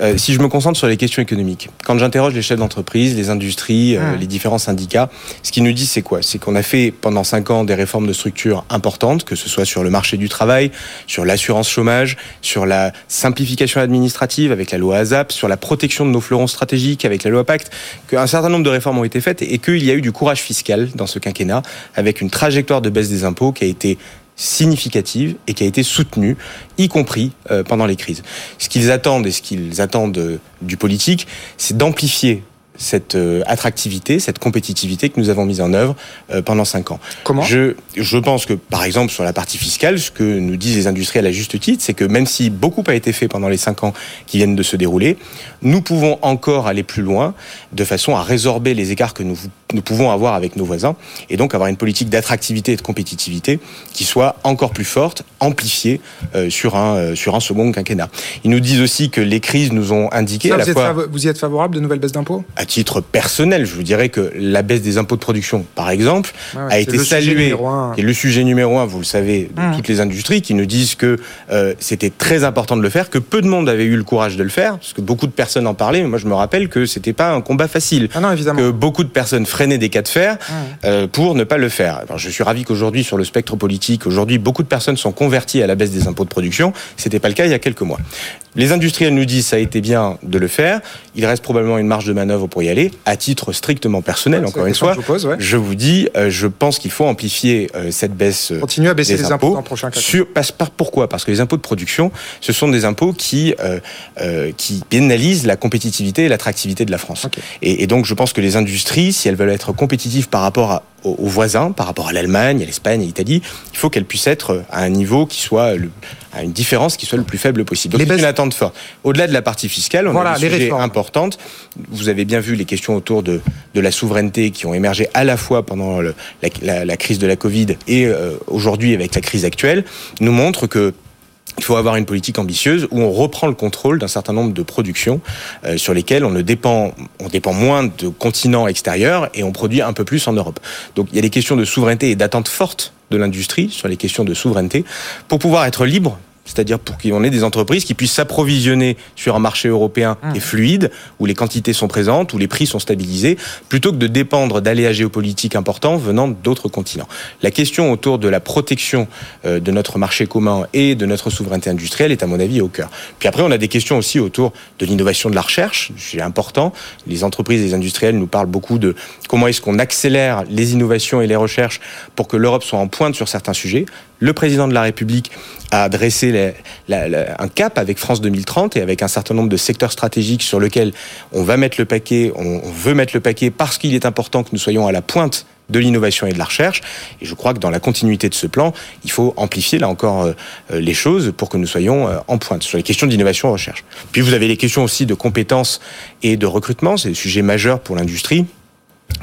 Euh, si je me concentre sur les questions économiques, quand j'interroge les chefs d'entreprise, les industries, euh, Hum. les différents syndicats, ce qu'ils nous disent c'est quoi? C'est qu'on a fait pendant cinq ans des réformes de structure importantes, que ce soit sur le marché du travail, sur l'assurance chômage, sur la simplification administrative avec la loi ASAP, sur la protection de nos fleurons stratégiques avec la loi Pacte, qu'un certain nombre de réformes ont été faites et qu'il y a eu du courage fiscal dans ce quinquennat avec une trajectoire de baisse des impôts qui a été significative et qui a été soutenue, y compris euh, pendant les crises. Ce qu'ils attendent et ce qu'ils attendent euh, du politique, c'est d'amplifier cette euh, attractivité, cette compétitivité que nous avons mise en œuvre euh, pendant cinq ans. Comment? Je, je pense que, par exemple, sur la partie fiscale, ce que nous disent les industriels à juste titre, c'est que même si beaucoup a été fait pendant les cinq ans qui viennent de se dérouler, nous pouvons encore aller plus loin de façon à résorber les écarts que nous, nous pouvons avoir avec nos voisins et donc avoir une politique d'attractivité et de compétitivité qui soit encore plus forte, amplifiée euh, sur, un, euh, sur un second quinquennat. Ils nous disent aussi que les crises nous ont indiqué Ça, à la vous, fois y êtes favorable de nouvelles baisses d'impôts? À titre personnel, je vous dirais que la baisse des impôts de production, par exemple, Ouais, a été saluée, est le sujet numéro un, vous le savez, de Mmh. toutes les industries, qui nous disent que euh, c'était très important de le faire, que peu de monde avait eu le courage de le faire, parce que beaucoup de personnes en parlaient, mais moi je me rappelle que c'était pas un combat facile, Ah non, évidemment. que beaucoup de personnes freiner des cas de fer euh, pour ne pas le faire. Alors, je suis ravi qu'aujourd'hui, sur le spectre politique, aujourd'hui, beaucoup de personnes sont converties à la baisse des impôts de production. C'était pas le cas il y a quelques mois. Les industriels nous disent ça a été bien de le faire. Il reste probablement une marge de manœuvre pour y aller. À titre strictement personnel, Ouais, encore une fois, je vous pose, ouais. je vous dis, euh, je pense qu'il faut amplifier euh, cette baisse. euh, Continuez à baisser des les impôts dans le prochain sur, passe par pourquoi? Parce que les impôts de production, ce sont des impôts qui euh, qui pénalisent la compétitivité et l'attractivité de la France. Et, et donc, je pense que les industries, si elles veulent être compétitives par rapport à- aux voisins, par rapport à l'Allemagne, à l'Espagne, à l'Italie, il faut qu'elles puissent être à un niveau qui soit le, à une différence qui soit le plus faible possible. Donc, Les baisses- une attente forte. Au-delà de la partie fiscale, on Voilà, a des les sujets réformes. importantes. Vous avez bien vu les questions autour de, de la souveraineté qui ont émergé à la fois pendant le- la, la- la crise de la Covid et euh, aujourd'hui avec la crise actuelle, nous montrent que il faut avoir une politique ambitieuse où on reprend le contrôle d'un certain nombre de productions euh, sur lesquelles on ne dépend, on dépend moins de continents extérieurs et on produit un peu plus en Europe. Donc il y a des questions de souveraineté et d'attente forte de l'industrie sur les questions de souveraineté pour pouvoir être libre. C'est-à-dire pour qu'on ait des entreprises qui puissent s'approvisionner sur un marché européen qui est fluide, où les quantités sont présentes, où les prix sont stabilisés, plutôt que de dépendre d'aléas géopolitiques importants venant d'autres continents. La question autour de la protection euh, de notre marché commun et de notre souveraineté industrielle est à mon avis au cœur. Puis après, on a des questions aussi autour de l'innovation de la recherche, c'est important. Les entreprises et les industriels nous parlent beaucoup de comment est-ce qu'on accélère les innovations et les recherches pour que l'Europe soit en pointe sur certains sujets. Le président de la République a dressé la- la- la- un cap avec France 2030 et avec un certain nombre de secteurs stratégiques sur lesquels on va mettre le paquet, on, on veut mettre le paquet parce qu'il est important que nous soyons à la pointe de l'innovation et de la recherche. Et je crois que dans la continuité de ce plan, il faut amplifier là encore euh, euh, les choses pour que nous soyons euh, en pointe sur les questions d'innovation et recherche. Puis vous avez les questions aussi de compétences et de recrutement, c'est des sujets majeurs pour l'industrie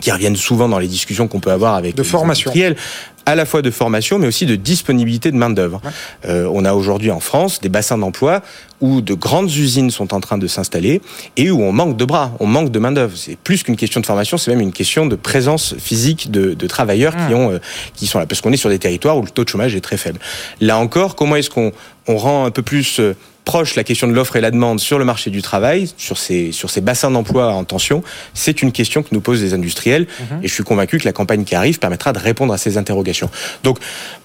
qui reviennent souvent dans les discussions qu'on peut avoir avec De les formation. industriels, à la fois de formation, mais aussi de disponibilité de main d'œuvre. Euh, on a aujourd'hui en France des bassins d'emploi où de grandes usines sont en train de s'installer et où on manque de bras, on manque de main d'œuvre. C'est plus qu'une question de formation, c'est même une question de présence physique de, de travailleurs qui ont, euh, qui sont là, parce qu'on est sur des territoires où le taux de chômage est très faible. Là encore, comment est-ce qu'on on rend un peu plus euh, proche la question de l'offre et la demande sur le marché du travail, sur ces, sur ces bassins d'emploi en tension, c'est une question que nous posent les industriels. Et je suis convaincu que la campagne qui arrive permettra de répondre à ces interrogations. Donc,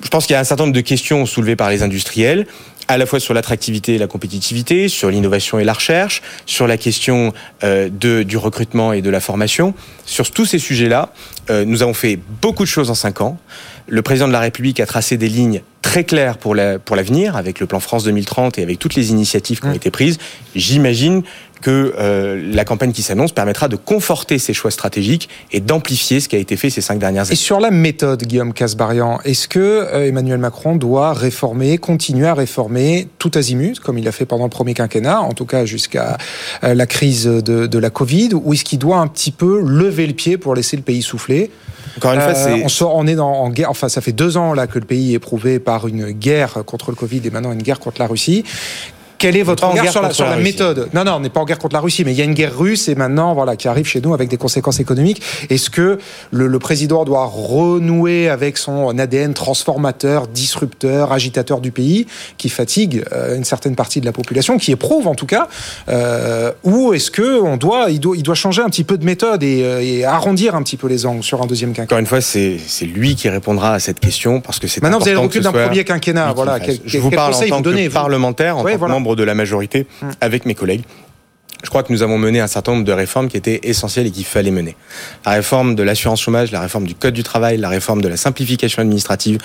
je pense qu'il y a un certain nombre de questions soulevées par les industriels à la fois sur l'attractivité et la compétitivité, sur l'innovation et la recherche, sur la question euh, de, du recrutement et de la formation. Sur tous ces sujets-là, euh, nous avons fait beaucoup de choses en cinq ans. Le président de la République a tracé des lignes très claires pour la- pour l'avenir, avec le plan France 2030 et avec toutes les initiatives qui ont été prises. J'imagine que euh, la campagne qui s'annonce permettra de conforter ces choix stratégiques et d'amplifier ce qui a été fait ces cinq dernières Et années. sur la méthode, Guillaume Casbarian, est-ce que euh, Emmanuel Macron doit réformer, continuer à réformer tout azimut, comme il a fait pendant le premier quinquennat, en tout cas jusqu'à euh, la crise de, de la Covid, ou est-ce qu'il doit un petit peu lever le pied pour laisser le pays souffler? Encore une fois, Euh, c'est on, sort, on est dans, en guerre. Enfin, ça fait deux ans là que le pays est éprouvé par une guerre contre le Covid et maintenant une guerre contre la Russie. Quel est votre regard guerre sur la, sur la méthode Non, non, on n'est pas en guerre contre la Russie, mais il y a une guerre russe et maintenant, voilà, qui arrive chez nous avec des conséquences économiques. Est-ce que le, le président doit renouer avec son ADN transformateur, disrupteur, agitateur du pays, qui fatigue euh, une certaine partie de la population, qui éprouve en tout cas, euh, ou est-ce que on doit, il doit, il doit changer un petit peu de méthode et, euh, et arrondir un petit peu les angles sur un deuxième quinquennat? Encore une fois, c'est c'est lui qui répondra à cette question parce que c'est Maintenant, vous avez le recul d'un premier quinquennat. Voilà, quel, je quel- vous parle en tant que parlementaire, en Ouais, tant voilà. que membre de la majorité, avec mes collègues. Je crois que nous avons mené un certain nombre de réformes qui étaient essentielles et qu'il fallait mener. La réforme de l'assurance chômage, la réforme du code du travail, la réforme de la simplification administrative,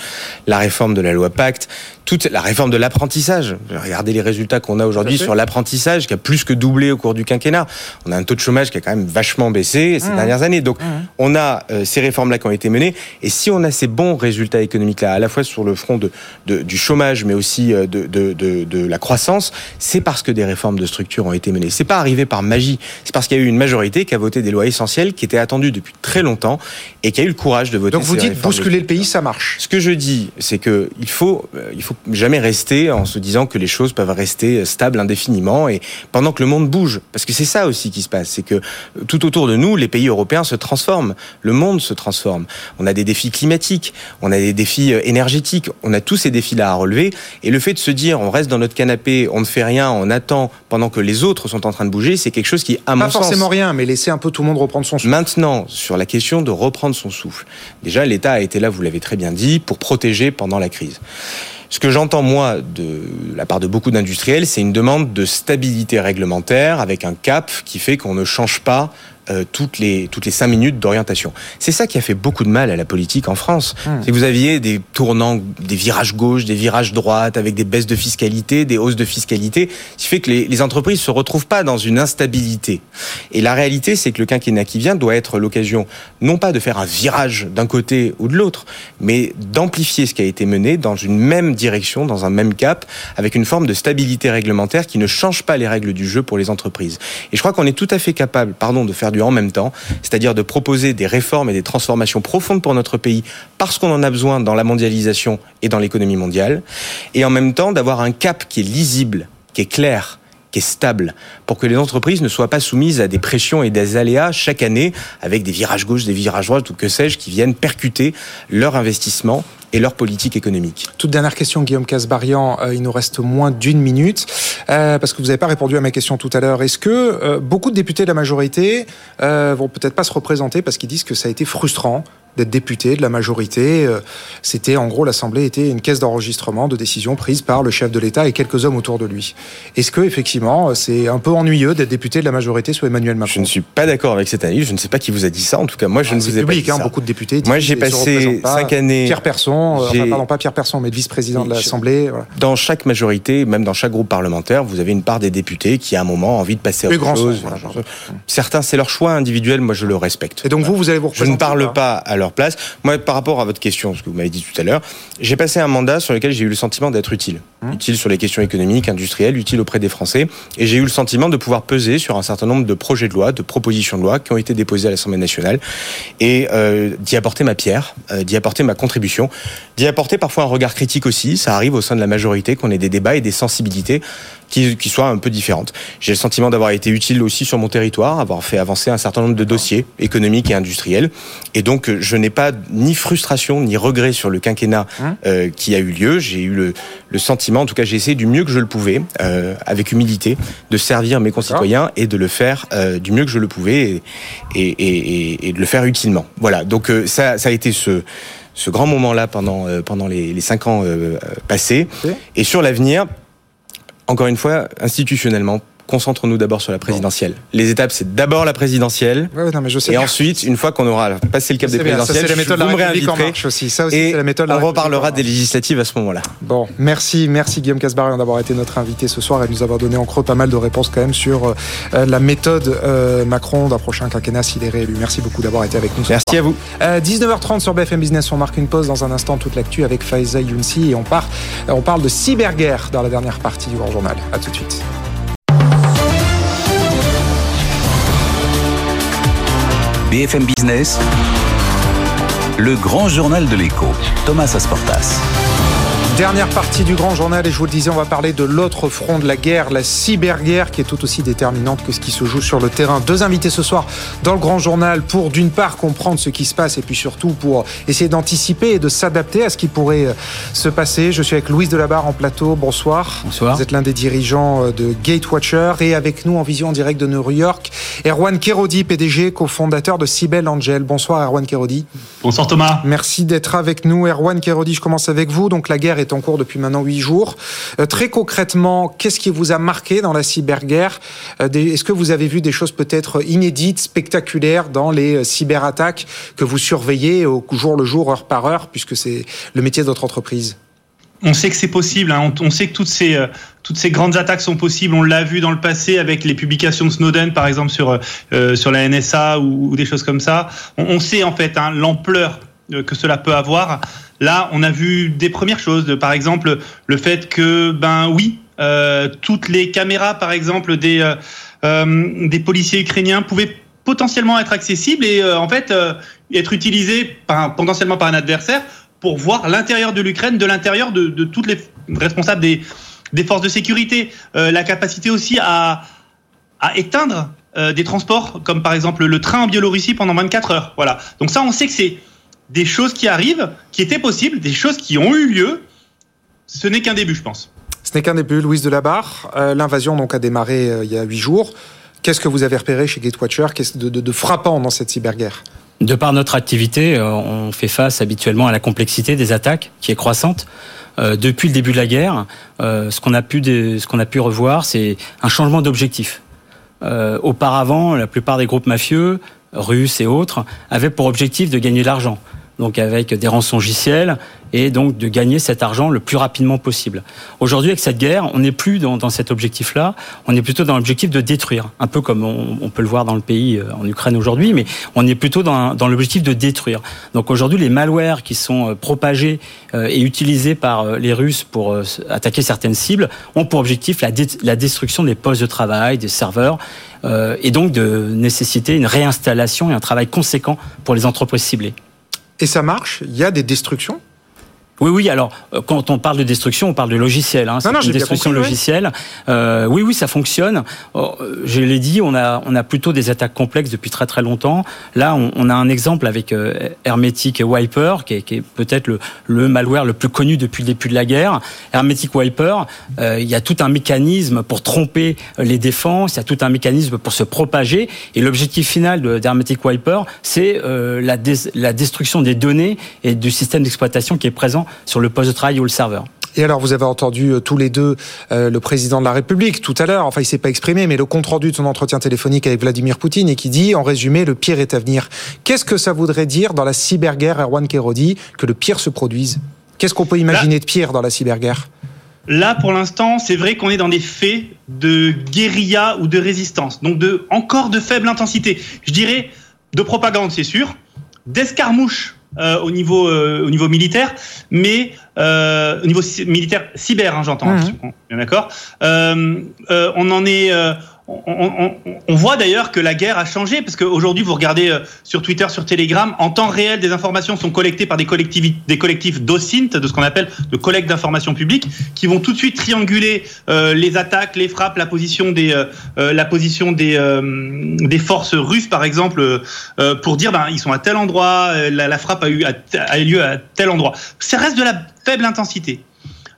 la réforme de la loi Pacte, toute la réforme de l'apprentissage. Regardez les résultats qu'on a aujourd'hui sur l'apprentissage qui a plus que doublé au cours du quinquennat. On a un taux de chômage qui a quand même vachement baissé ces dernières années. Donc on a euh, ces réformes-là qui ont été menées. Et si on a ces bons résultats économiques-là, à la fois sur le front de, de- du chômage, mais aussi euh, de, de la croissance, c'est parce que des réformes de structure ont été menées. C'est pas arrivé par magie. C'est parce qu'il y a eu une majorité qui a voté des lois essentielles qui étaient attendues depuis très longtemps et qui a eu le courage de voter. Donc vous dites bousculer le pays, ça marche. Ce que je dis, c'est que il faut, euh, il faut jamais rester en se disant que les choses peuvent rester stables indéfiniment et pendant que le monde bouge, parce que c'est ça aussi qui se passe, c'est que euh, tout autour de nous, les pays européens se transforment, le monde se transforme. On a des défis climatiques, on a des défis euh, énergétiques, on a tous ces défis-là à relever et le fait de se dire on reste dans notre canapé, on ne fait rien, on attend pendant que les autres sont en train de bouger. Bouger, c'est quelque chose qui, à Pas mon forcément sens, rien, mais laisser un peu tout le monde reprendre son souffle. Maintenant, sur la question de reprendre son souffle, déjà l'État a été là, vous l'avez très bien dit, pour protéger pendant la crise. Ce que j'entends moi de la part de beaucoup d'industriels, c'est une demande de stabilité réglementaire avec un cap qui fait qu'on ne change pas euh, toutes les toutes les cinq minutes d'orientation. C'est ça qui a fait beaucoup de mal à la politique en France. C'est que vous aviez des tournants, des virages gauche, des virages droite, avec des baisses de fiscalité, des hausses de fiscalité, ce qui fait que les, les entreprises se retrouvent pas dans une instabilité. Et la réalité, c'est que le quinquennat qui vient doit être l'occasion non pas de faire un virage d'un côté ou de l'autre, mais d'amplifier ce qui a été mené dans une même direction, dans un même cap, avec une forme de stabilité réglementaire qui ne change pas les règles du jeu pour les entreprises. Et je crois qu'on est tout à fait capable, pardon, de faire en même temps, c'est-à-dire de proposer des réformes et des transformations profondes pour notre pays parce qu'on en a besoin dans la mondialisation et dans l'économie mondiale, et en même temps d'avoir un cap qui est lisible, qui est clair, qui est stable, pour que les entreprises ne soient pas soumises à des pressions et des aléas chaque année avec des virages gauche, des virages droite ou que sais-je qui viennent percuter leur investissement et leur politique économique. Toute dernière question, Guillaume Casbarian. Euh, il nous reste moins d'une minute euh, parce que vous n'avez pas répondu à ma question tout à l'heure. Est-ce que euh, beaucoup de députés de la majorité vont peut-être pas se représenter parce qu'ils disent que ça a été frustrant d'être député de la majorité. Euh, C'était en gros l'Assemblée était une caisse d'enregistrement de décisions prises par le chef de l'État et quelques hommes autour de lui. Est-ce que effectivement c'est un peu ennuyeux d'être député de la majorité sous Emmanuel Macron? Je ne suis pas d'accord avec cette analyse. Je ne sais pas qui vous a dit ça. En tout cas, moi, je ne C'est vous ai pas dit hein, ça. beaucoup de députés. Moi, j'ai passé cinq années. Pierre Persson, euh, enfin pardon pas Pierre Persson, mais le vice-président de l'Assemblée. Voilà. Dans chaque majorité, même dans chaque groupe parlementaire, vous avez une part des députés qui, à un moment, ont envie de passer à autre grand chose. sens, voilà, pardon. Certains, c'est leur choix individuel. Moi, je le respecte. Et donc vous, vous allez vous Je ne parle pas? à leur place. Moi, par rapport à votre question, ce que vous m'avez dit tout à l'heure, j'ai passé un mandat sur lequel j'ai eu le sentiment d'être utile. Hum. Utile sur les questions économiques, industrielles, utile auprès des Français. Et j'ai eu le sentiment de pouvoir peser sur un certain nombre de projets de loi, de propositions de loi qui ont été déposés à l'Assemblée nationale et euh, d'y apporter ma pierre, euh, d'y apporter ma contribution, d'y apporter parfois un regard critique aussi. Ça arrive au sein de la majorité qu'on ait des débats et des sensibilités qui, qui soient un peu différentes. J'ai le sentiment d'avoir été utile aussi sur mon territoire, avoir fait avancer un certain nombre de dossiers économiques et industriels. Et donc, je n'ai pas ni frustration ni regret sur le quinquennat euh, qui a eu lieu. J'ai eu le, le sentiment, en tout cas, j'ai essayé du mieux que je le pouvais, euh, avec humilité, de servir mes concitoyens et de le faire euh, du mieux que je le pouvais et, et, et, et- et de le faire utilement. Voilà. Donc, ça, ça a été ce ce grand moment-là pendant euh, pendant les, les cinq ans euh, passés. Et sur l'avenir, encore une fois, institutionnellement, concentrons-nous d'abord sur la présidentielle. Les étapes, c'est d'abord la présidentielle. Ouais, ouais, non, mais je sais Et bien. ensuite, une fois qu'on aura passé le cap des présidentielles, la méthode vous la me aussi. Ça aussi, Et la méthode on reparlera des législatives à ce moment-là. Bon, merci, merci Guillaume Casbarian d'avoir été notre invité ce soir et de nous avoir donné en creux pas mal de réponses quand même sur euh, la méthode euh, Macron d'un prochain quinquennat s'il est réélu. Merci beaucoup d'avoir été avec nous. ce Merci à vous. Euh, 19h30 sur BFM Business, on marque une pause dans un instant toute l'actu avec Faiza Younsi et on part, euh, on parle de cyberguerre dans la dernière partie du Grand Journal. À tout de suite. BFM Business, le grand journal de l'écho, Thomas Asportas. Dernière partie du grand journal et je vous le disais, on va parler de l'autre front de la guerre, la cyberguerre qui est tout aussi déterminante que ce qui se joue sur le terrain. Deux invités ce soir dans le grand journal pour d'une part comprendre ce qui se passe et puis surtout pour essayer d'anticiper et de s'adapter à ce qui pourrait euh, se passer. Je suis avec Louise Delabarre en plateau. Bonsoir. Bonsoir. Vous êtes l'un des dirigeants euh, de Gatewatcher et avec nous en vision en direct de New York, Erwan Kerodi, PDG, cofondateur de Cybelle Angel. Bonsoir Erwan Kerodi. Bonsoir Thomas. Merci d'être avec nous. Erwan Kerodi, je commence avec vous. Donc la guerre est en cours depuis maintenant huit jours. Euh, très concrètement, qu'est-ce qui vous a marqué dans la cyberguerre? Euh, Est-ce que vous avez vu des choses peut-être inédites, spectaculaires dans les euh, cyberattaques que vous surveillez au jour le jour, heure par heure, puisque c'est le métier de votre entreprise? On sait que c'est possible. hein. On, sait que toutes ces, grandes attaques sont possibles. On l'a vu dans le passé avec les publications de Snowden, par exemple, sur, la NSA ou, des choses comme ça. On, sait en fait hein, l'ampleur que cela peut avoir. Là, on a vu des premières choses. Par exemple, le fait que, ben oui, euh, toutes les caméras, par exemple, des, euh, euh, des policiers ukrainiens pouvaient potentiellement être accessibles et euh, en fait euh, être utilisées par, potentiellement par un adversaire pour voir l'intérieur de l'Ukraine, de l'intérieur de, de toutes les responsables des, des forces de sécurité. Euh, la capacité aussi à, à éteindre euh, des transports, comme par exemple le train en Biélorussie pendant 24 heures. Voilà. Donc ça, on sait que c'est des choses qui arrivent, qui étaient possibles, des choses qui ont eu lieu. Ce n'est qu'un début, je pense. Ce n'est qu'un début, Louise Delabarre. Euh, L'invasion donc a démarré euh, il y a huit jours. Qu'est-ce que vous avez repéré chez Gatewatcher? Qu'est-ce de, de, de frappant dans cette cyberguerre? De par notre activité, euh, on fait face habituellement à la complexité des attaques qui est croissante. Euh, depuis le début de la guerre, euh, ce qu'on a pu ce qu'on a pu revoir, c'est un changement d'objectif. auparavant, la plupart des groupes mafieux, russes et autres, avaient pour objectif de gagner de l'argent donc avec des rançongiciels, et donc de gagner cet argent le plus rapidement possible. Aujourd'hui, avec cette guerre, on n'est plus dans, dans cet objectif-là, on est plutôt dans l'objectif de détruire, un peu comme on, peut le voir dans le pays, euh, en Ukraine aujourd'hui, mais on est plutôt dans, dans l'objectif de détruire. Donc aujourd'hui, les malwares qui sont euh, propagés euh, et utilisés par les Russes pour attaquer certaines cibles ont pour objectif la, la destruction des postes de travail, des serveurs, et donc de nécessiter une réinstallation et un travail conséquent pour les entreprises ciblées. Et ça marche Il y a des destructions oui, oui. Alors, euh, quand on parle de destruction, on parle de logiciel. Hein, non, une destruction logicielle. Euh, oui, oui, ça fonctionne. Oh, je l'ai dit, on a, on a plutôt des attaques complexes depuis très très longtemps. Là, on, on a un exemple avec euh, Hermetic Wiper, qui est, qui est peut-être le, le, malware le plus connu depuis le début de la guerre. Hermetic Wiper, euh, il y a tout un mécanisme pour tromper les défenses, il y a tout un mécanisme pour se propager. Et l'objectif final d'Hermetic Wiper, c'est euh, la, la destruction des données et du système d'exploitation qui est présent sur le poste de travail ou le serveur. Et alors, vous avez entendu euh, tous les deux euh, le président de la République tout à l'heure. Enfin, il s'est pas exprimé, mais le compte rendu de son entretien téléphonique avec Vladimir Poutine et qui dit, en résumé, le pire est à venir. Qu'est-ce que ça voudrait dire dans la cyberguerre, Erwan Kerodi, que le pire se produise? Qu'est-ce qu'on peut imaginer de pire dans la cyberguerre? Là, pour l'instant, c'est vrai qu'on est dans des faits de guérilla ou de résistance, donc de encore de faible intensité. Je dirais de propagande, c'est sûr, d'escarmouche euh, au niveau euh, au niveau militaire, mais euh, au niveau militaire cyber, hein, j'entends. Mmh. Bien d'accord. On en est on, on, voit d'ailleurs que la guerre a changé parce qu'aujourd'hui, vous regardez euh, sur Twitter, sur Telegram, en temps réel, des informations sont collectées par des des collectifs d'OSINT, de ce qu'on appelle de collecte d'informations publiques, qui vont tout de suite trianguler euh, les attaques, les frappes, la position des, euh, euh la position des, euh, des forces russes, par exemple, pour dire ben ils sont à tel endroit, la, la frappe a eu, a, a eu lieu à tel endroit. Ça reste de la faible intensité.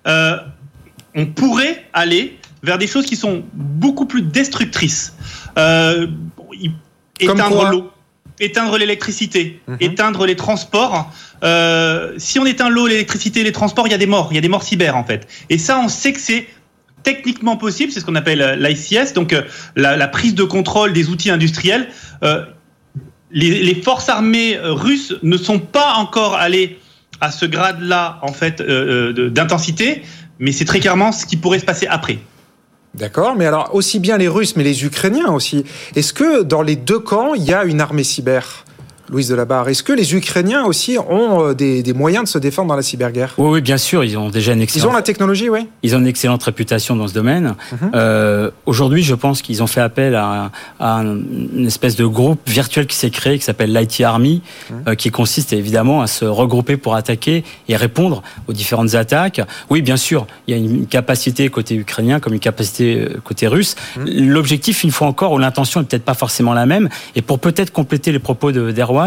on pourrait aller vers des choses qui sont beaucoup plus destructrices. Euh, éteindre l'eau, éteindre l'électricité, -hmm. éteindre les transports. Euh, si on éteint l'eau, l'électricité, les transports, il y a des morts, il y a des morts cyber en fait. Et ça, on sait que c'est techniquement possible, c'est ce qu'on appelle euh, l'ICS, donc la, la, prise de contrôle des outils industriels. Euh, les, les, forces armées russes ne sont pas encore allées à ce grade-là en fait d'intensité, mais c'est très clairement ce qui pourrait se passer après. D'accord, mais alors aussi bien les Russes, mais les Ukrainiens aussi. Est-ce que dans les deux camps, il y a une armée cyber? Louise Delabarre, est-ce que les Ukrainiens aussi ont euh, des, des, moyens de se défendre dans la cyberguerre? Oui, oui, bien sûr, ils ont déjà une excellente... Ils ont la technologie, oui? Ils ont une excellente réputation dans ce domaine. Mm -hmm. euh, Aujourd'hui, je pense qu'ils ont fait appel à, à, une espèce de groupe virtuel qui s'est créé, qui s'appelle l'IT Army, mm -hmm. euh, qui consiste évidemment à se regrouper pour attaquer et répondre aux différentes attaques. Oui, bien sûr, il y a une capacité côté ukrainien comme une capacité côté russe. Mm -hmm. L'objectif, une fois encore, ou l'intention est peut-être pas forcément la même, et pour peut-être compléter les propos d'Erwan,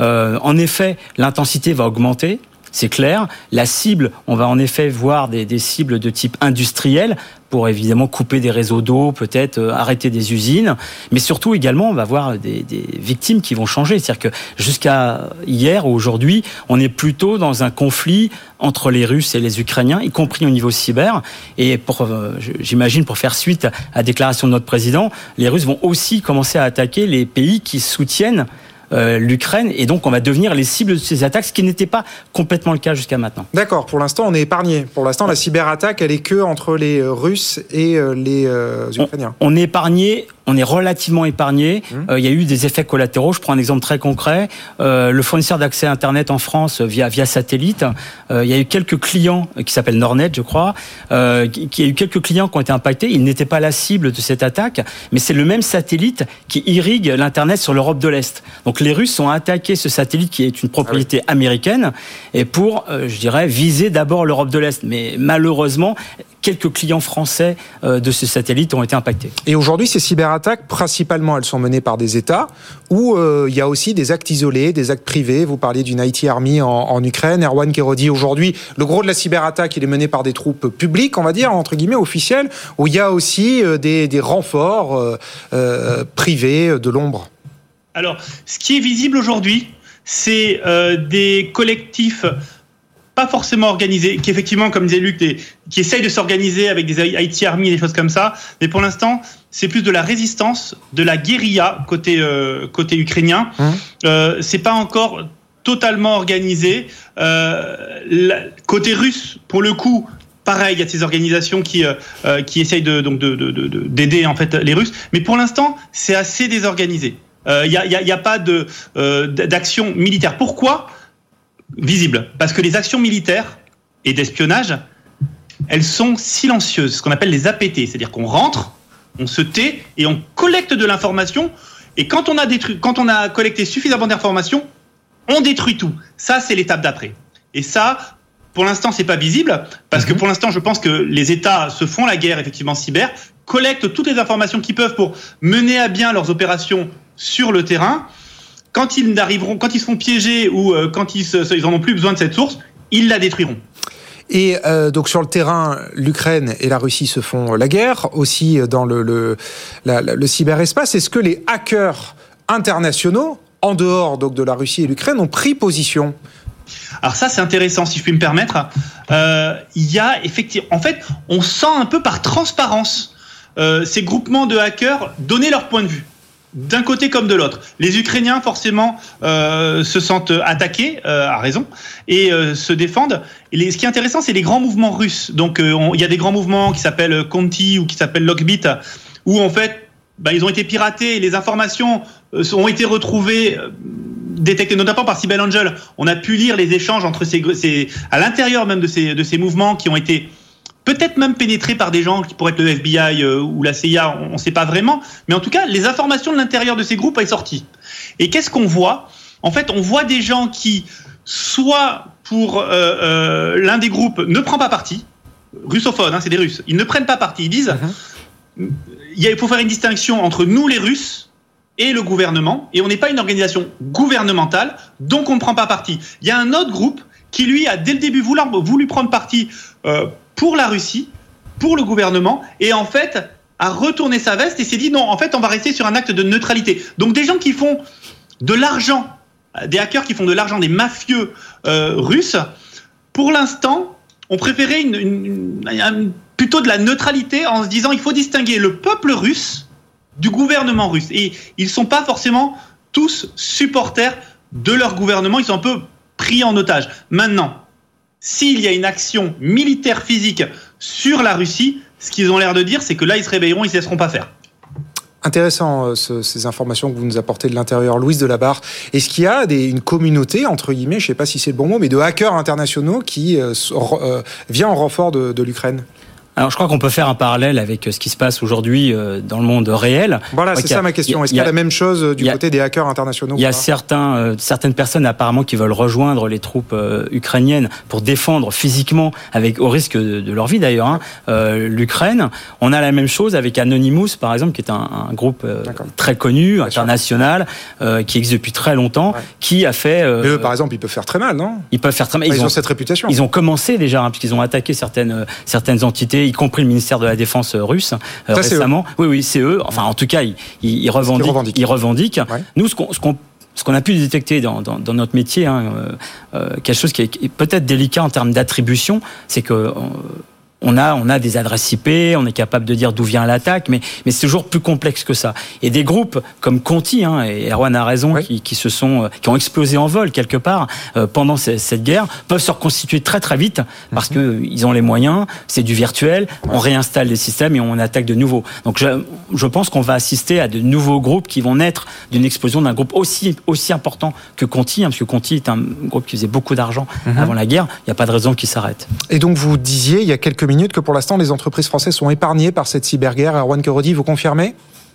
euh, en effet, l'intensité va augmenter. C'est clair. La cible, on va en effet voir des, cibles de type industriel pour évidemment couper des réseaux d'eau, peut-être euh, arrêter des usines, mais surtout également on va voir des, victimes qui vont changer. C'est-à-dire que jusqu'à hier ou aujourd'hui, on est plutôt dans un conflit entre les Russes et les Ukrainiens, y compris au niveau cyber. Et euh, j'imagine, pour faire suite à la déclaration de notre président, les Russes vont aussi commencer à attaquer les pays qui soutiennent euh, l'Ukraine et donc on va devenir les cibles de ces attaques, ce qui n'était pas complètement le cas jusqu'à maintenant. D'accord, pour l'instant on est épargné. Pour l'instant la cyberattaque elle est que entre les Russes et euh, les euh, Ukrainiens. On, on est épargné on est relativement épargné. Mmh. Euh, il y a eu des effets collatéraux. Je prends un exemple très concret. Euh, le fournisseur d'accès Internet en France via, via satellite, euh, il y a eu quelques clients qui s'appellent Nornet, je crois, euh, qui, qui, a eu quelques clients qui ont été impactés. Ils n'étaient pas la cible de cette attaque, mais c'est le même satellite qui irrigue l'Internet sur l'Europe de l'Est. Donc les Russes ont attaqué ce satellite qui est une propriété ah oui. américaine et pour, euh, je dirais, viser d'abord l'Europe de l'Est. Mais malheureusement, quelques clients français euh, de ce satellite ont été impactés. Et aujourd'hui, ces cyberattaques, principalement, elles sont menées par des États où euh, il y a aussi des actes isolés, des actes privés. Vous parliez d'une IT Army en, en Ukraine. Erwan Kerodi, aujourd'hui, le gros de la cyberattaque, il est mené par des troupes publiques, on va dire, entre guillemets, officielles, où il y a aussi euh, des, des renforts euh, euh, privés de l'ombre. Alors, ce qui est visible aujourd'hui, c'est euh, des collectifs pas forcément organisés, qui effectivement, comme disait Luc, des, qui essayent de s'organiser avec des IT Army, des choses comme ça. Mais pour l'instant, c'est plus de la résistance, de la guérilla côté euh, côté ukrainien. Hum. Euh, c'est pas encore totalement organisé. Euh, la- côté russe, pour le coup. Pareil, il y a ces organisations qui euh, qui essayent de donc de de- de- de- d'aider en fait les Russes, mais pour l'instant c'est assez désorganisé. Euh, Il n'y a, y a- y a pas de euh, d'action militaire. Pourquoi? Visible, parce que les actions militaires et d'espionnage, elles sont silencieuses, ce qu'on appelle les APT, c'est-à-dire qu'on rentre, on se tait et on collecte de l'information. Et quand on a détruit, quand on a collecté suffisamment d'informations, on détruit tout. Ça, c'est l'étape d'après. Et ça, pour l'instant, c'est pas visible parce que pour l'instant, je pense que les États se font la guerre effectivement cyber, collectent toutes les informations qu'ils peuvent pour mener à bien leurs opérations sur le terrain. Quand ils n'arriveront, quand ils seront piégés ou euh, quand ils, se, ils en ont plus besoin de cette source, ils la détruiront. Et euh, donc sur le terrain, l'Ukraine et la Russie se font la guerre, aussi dans le, le, la- la- le cyberespace. Est-ce que les hackers internationaux, en dehors donc de la Russie et l'Ukraine, ont pris position? Alors ça, c'est intéressant, si je puis me permettre. Euh, Il y a effectivement, en fait, on sent un peu par transparence euh, ces groupements de hackers donner leur point de vue. D'un côté comme de l'autre. Les Ukrainiens, forcément, euh, se sentent attaqués, euh, à raison, et euh, se défendent. Et les- ce qui est intéressant, c'est les grands mouvements russes. Donc, euh, il y a des grands mouvements qui s'appellent Conti ou qui s'appellent Lockbit, où en fait, bah, ils ont été piratés, les informations euh, ont été retrouvées, euh, détectées notamment par Cyber Angel. On a pu lire les échanges entre ces, ces à l'intérieur même de ces, de ces mouvements qui ont été peut-être même pénétrés par des gens qui pourraient être le FBI euh, ou la CIA, on ne sait pas vraiment. Mais en tout cas, les informations de l'intérieur de ces groupes est sorties. Et qu'est-ce qu'on voit? En fait, on voit des gens qui, soit pour euh, euh, l'un des groupes, ne prend pas parti, russophone, hein, c'est des Russes, ils ne prennent pas parti, ils disent, il a- il faut faire une distinction entre nous les Russes et le gouvernement, et on n'est pas une organisation gouvernementale, donc on ne prend pas parti. Il y a un autre groupe qui, lui, a dès le début voulu, voulu prendre parti euh, pour la Russie, pour le gouvernement, et en fait a retourné sa veste et s'est dit non, en fait, on va rester sur un acte de neutralité. Donc des gens qui font de l'argent, des hackers qui font de l'argent, des mafieux euh, russes, pour l'instant, ont préféré une, plutôt de la neutralité en se disant il faut distinguer le peuple russe du gouvernement russe. Et ils sont pas forcément tous supporters de leur gouvernement, ils sont un peu pris en otage. Maintenant, s'il y a une action militaire physique sur la Russie, ce qu'ils ont l'air de dire, c'est que là, ils se réveilleront, ils ne se laisseront pas faire. Intéressant euh, ce- ces informations que vous nous apportez de l'intérieur, Louise Delabarre. Est-ce qu'il y a des, une communauté, entre guillemets, je ne sais pas si c'est le bon mot, mais de hackers internationaux qui euh, euh, vient en renfort de l'Ukraine? Alors, je crois qu'on peut faire un parallèle avec euh, ce qui se passe aujourd'hui euh, dans le monde réel. Voilà, c'est ça ma question. Est-ce il qu'il y y a- la même chose euh, du a- côté des hackers internationaux Il y a certains, euh, certaines personnes apparemment qui veulent rejoindre les troupes euh, ukrainiennes pour défendre physiquement, avec au risque de, de leur vie d'ailleurs, hein, euh, l'Ukraine. On a la même chose avec Anonymous, par exemple, qui est un, un groupe euh, très connu, international, euh, qui existe depuis très longtemps, Ouais. qui a fait. euh, Mais eux, par exemple, ils peuvent faire très mal, non ils peuvent faire très mal. Ils, Ils, ont, ont, cette réputation. ils ont commencé déjà, hein, puisqu'ils ont attaqué certaines, certaines entités, y compris le ministère de la Défense euh, russe euh, Ça, récemment. Oui, oui, c'est eux. Enfin, en tout cas, ils, ils, ils revendiquent. Ils revendiquent. Ouais. Nous, ce qu'on, ce qu'on ce qu'on a pu détecter dans, dans, dans notre métier, hein, euh, quelque chose qui est, peut-être délicat en termes d'attribution, c'est que on a, on a des adresses IP, on est capable de dire d'où vient l'attaque, mais, mais c'est toujours plus complexe que ça. Et des groupes comme Conti, hein, et Erwan a raison, Oui. qui, qui se sont, euh, qui ont explosé en vol quelque part euh, pendant ce- cette guerre, peuvent se reconstituer très très vite parce que euh, ils ont les moyens, c'est du virtuel, on réinstalle les systèmes et on attaque de nouveau. Donc je, je pense qu'on va assister à de nouveaux groupes qui vont naître d'une explosion d'un groupe aussi aussi important que Conti, hein, parce que Conti est un groupe qui faisait beaucoup d'argent avant la guerre. Il n'y a pas de raison qu'il s'arrête. Et donc, vous disiez il y a quelques minutes que pour l'instant, les entreprises françaises sont épargnées par cette cyberguerre. Erwan Kerodi, vous confirmez?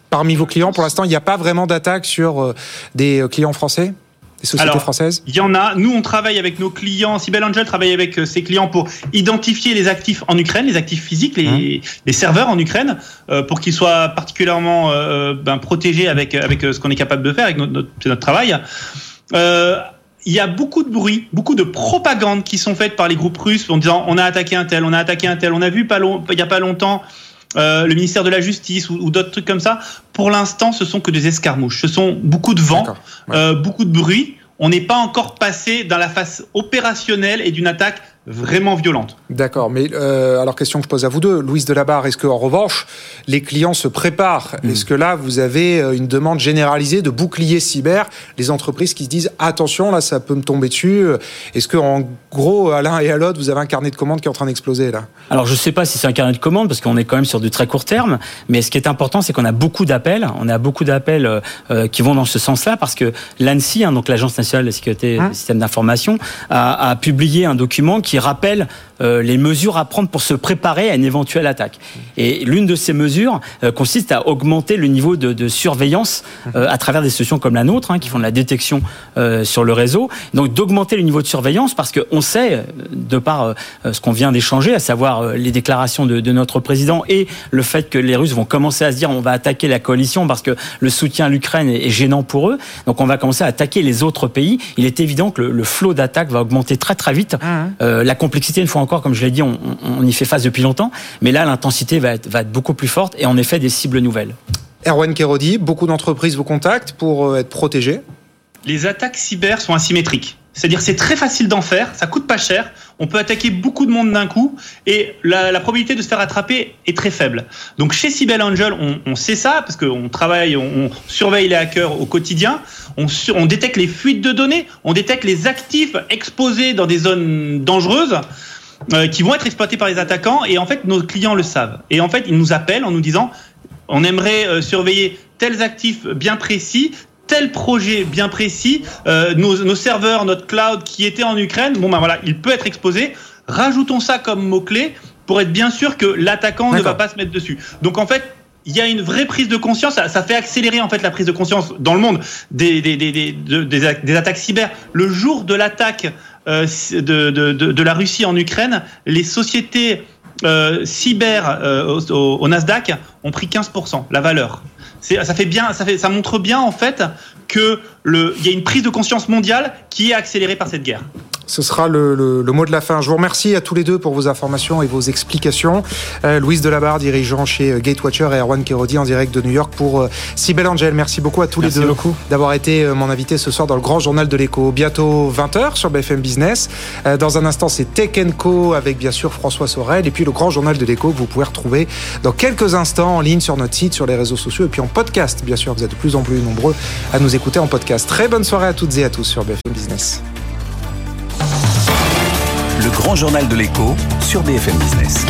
Parmi vos clients, pour l'instant, il n'y a pas vraiment d'attaque sur euh, des euh, clients français? Des sociétés françaises? Il y en a. Nous, on travaille avec nos clients. Sibel Angel travaille avec euh, ses clients pour identifier les actifs en Ukraine, les actifs physiques, les, les serveurs en Ukraine, euh, pour qu'ils soient particulièrement euh, ben, protégés avec, avec ce qu'on est capable de faire, avec notre, notre, notre travail. Euh, il y a beaucoup de bruit, beaucoup de propagande qui sont faites par les groupes russes en disant on a attaqué un tel, on a attaqué un tel. On a vu pas long, il y a pas longtemps euh, le ministère de la Justice ou, ou d'autres trucs comme ça. Pour l'instant, ce sont que des escarmouches. Ce sont beaucoup de vent, ouais. euh, beaucoup de bruit. On n'est pas encore passé dans la phase opérationnelle et d'une attaque vraiment violente. D'accord, mais euh, alors question que je pose à vous deux, Louise Delabarre, est-ce que en revanche les clients se préparent? Est-ce que là vous avez euh, une demande généralisée de bouclier cyber? Les entreprises qui se disent attention là ça peut me tomber dessus. Est-ce que en gros à l'un et à l'autre vous avez un carnet de commandes qui est en train d'exploser là? Alors je sais pas si c'est un carnet de commandes parce qu'on est quand même sur du très court terme, mais ce qui est important c'est qu'on a beaucoup d'appels, on a beaucoup d'appels euh, euh, qui vont dans ce sens-là parce que l'ANSI, hein, donc l'Agence nationale de sécurité Hein des systèmes d'information, a, a publié un document qui rappelle euh, les mesures à prendre pour se préparer à une éventuelle attaque. Et l'une de ces mesures euh, consiste à augmenter le niveau de, de surveillance euh, à travers des solutions comme la nôtre, hein, qui font de la détection sur le réseau. Donc d'augmenter le niveau de surveillance parce qu'on sait, de par ce qu'on vient d'échanger, à savoir les déclarations de, de notre président et le fait que les Russes vont commencer à se dire on va attaquer la coalition parce que le soutien à l'Ukraine est, est gênant pour eux. Donc on va commencer à attaquer les autres pays. Il est évident que le, le flot d'attaques va augmenter très très vite. Euh, la complexité, une fois encore, comme je l'ai dit, on, y fait face depuis longtemps, mais là l'intensité va être, va être beaucoup plus forte et en effet des cibles nouvelles. Erwan Kerodi, beaucoup d'entreprises vous contactent pour euh, être protégées. Les attaques cyber sont asymétriques. C'est-à-dire c'est très facile d'en faire, ça coûte pas cher, on peut attaquer beaucoup de monde d'un coup et la, probabilité de se faire attraper est très faible. Donc chez Sibel Angel, on, sait ça parce qu'on travaille, on, surveille les hackers au quotidien, on détecte les fuites de données, on détecte les actifs exposés dans des zones dangereuses euh, qui vont être exploités par les attaquants et en fait nos clients le savent. Et en fait ils nous appellent en nous disant on aimerait euh, surveiller tels actifs bien précis, tel projet bien précis, euh, nos, nos serveurs, notre cloud qui était en Ukraine, bon ben voilà, il peut être exposé. Rajoutons ça comme mot-clé pour être bien sûr que l'attaquant ne va pas se mettre dessus. Donc en fait, il y a une vraie prise de conscience, ça, ça fait accélérer en fait la prise de conscience dans le monde des, des, des, des, de- des, attaques cyber. Le jour de l'attaque euh, de, de, de, de la Russie en Ukraine, les sociétés euh, cyber euh, au Nasdaq ont pris 15%, la valeur. Ça fait bien, montre bien en fait que le, il y a une prise de conscience mondiale qui est accélérée par cette guerre. Ce sera le, le- le mot de la fin. Je vous remercie à tous les deux pour vos informations et vos explications. Euh, Louise Delabarre, dirigeant chez euh, Gatewatcher, et Erwan Kerodi en direct de New York pour euh, Cybelle Angel. Merci beaucoup à tous Merci les deux d'avoir été euh, mon invité ce soir dans le grand journal de l'écho. Bientôt 20h sur BFM Business. Euh, dans un instant, c'est Tech Co avec bien sûr François Sorel et puis le grand journal de l'écho que vous pouvez retrouver dans quelques instants en ligne sur notre site, sur les réseaux sociaux et puis en podcast. Bien sûr, vous êtes de plus en plus nombreux à nous écouter en Très bonne soirée à toutes et à tous sur BFM Business. Le grand journal de l'écho sur BFM Business.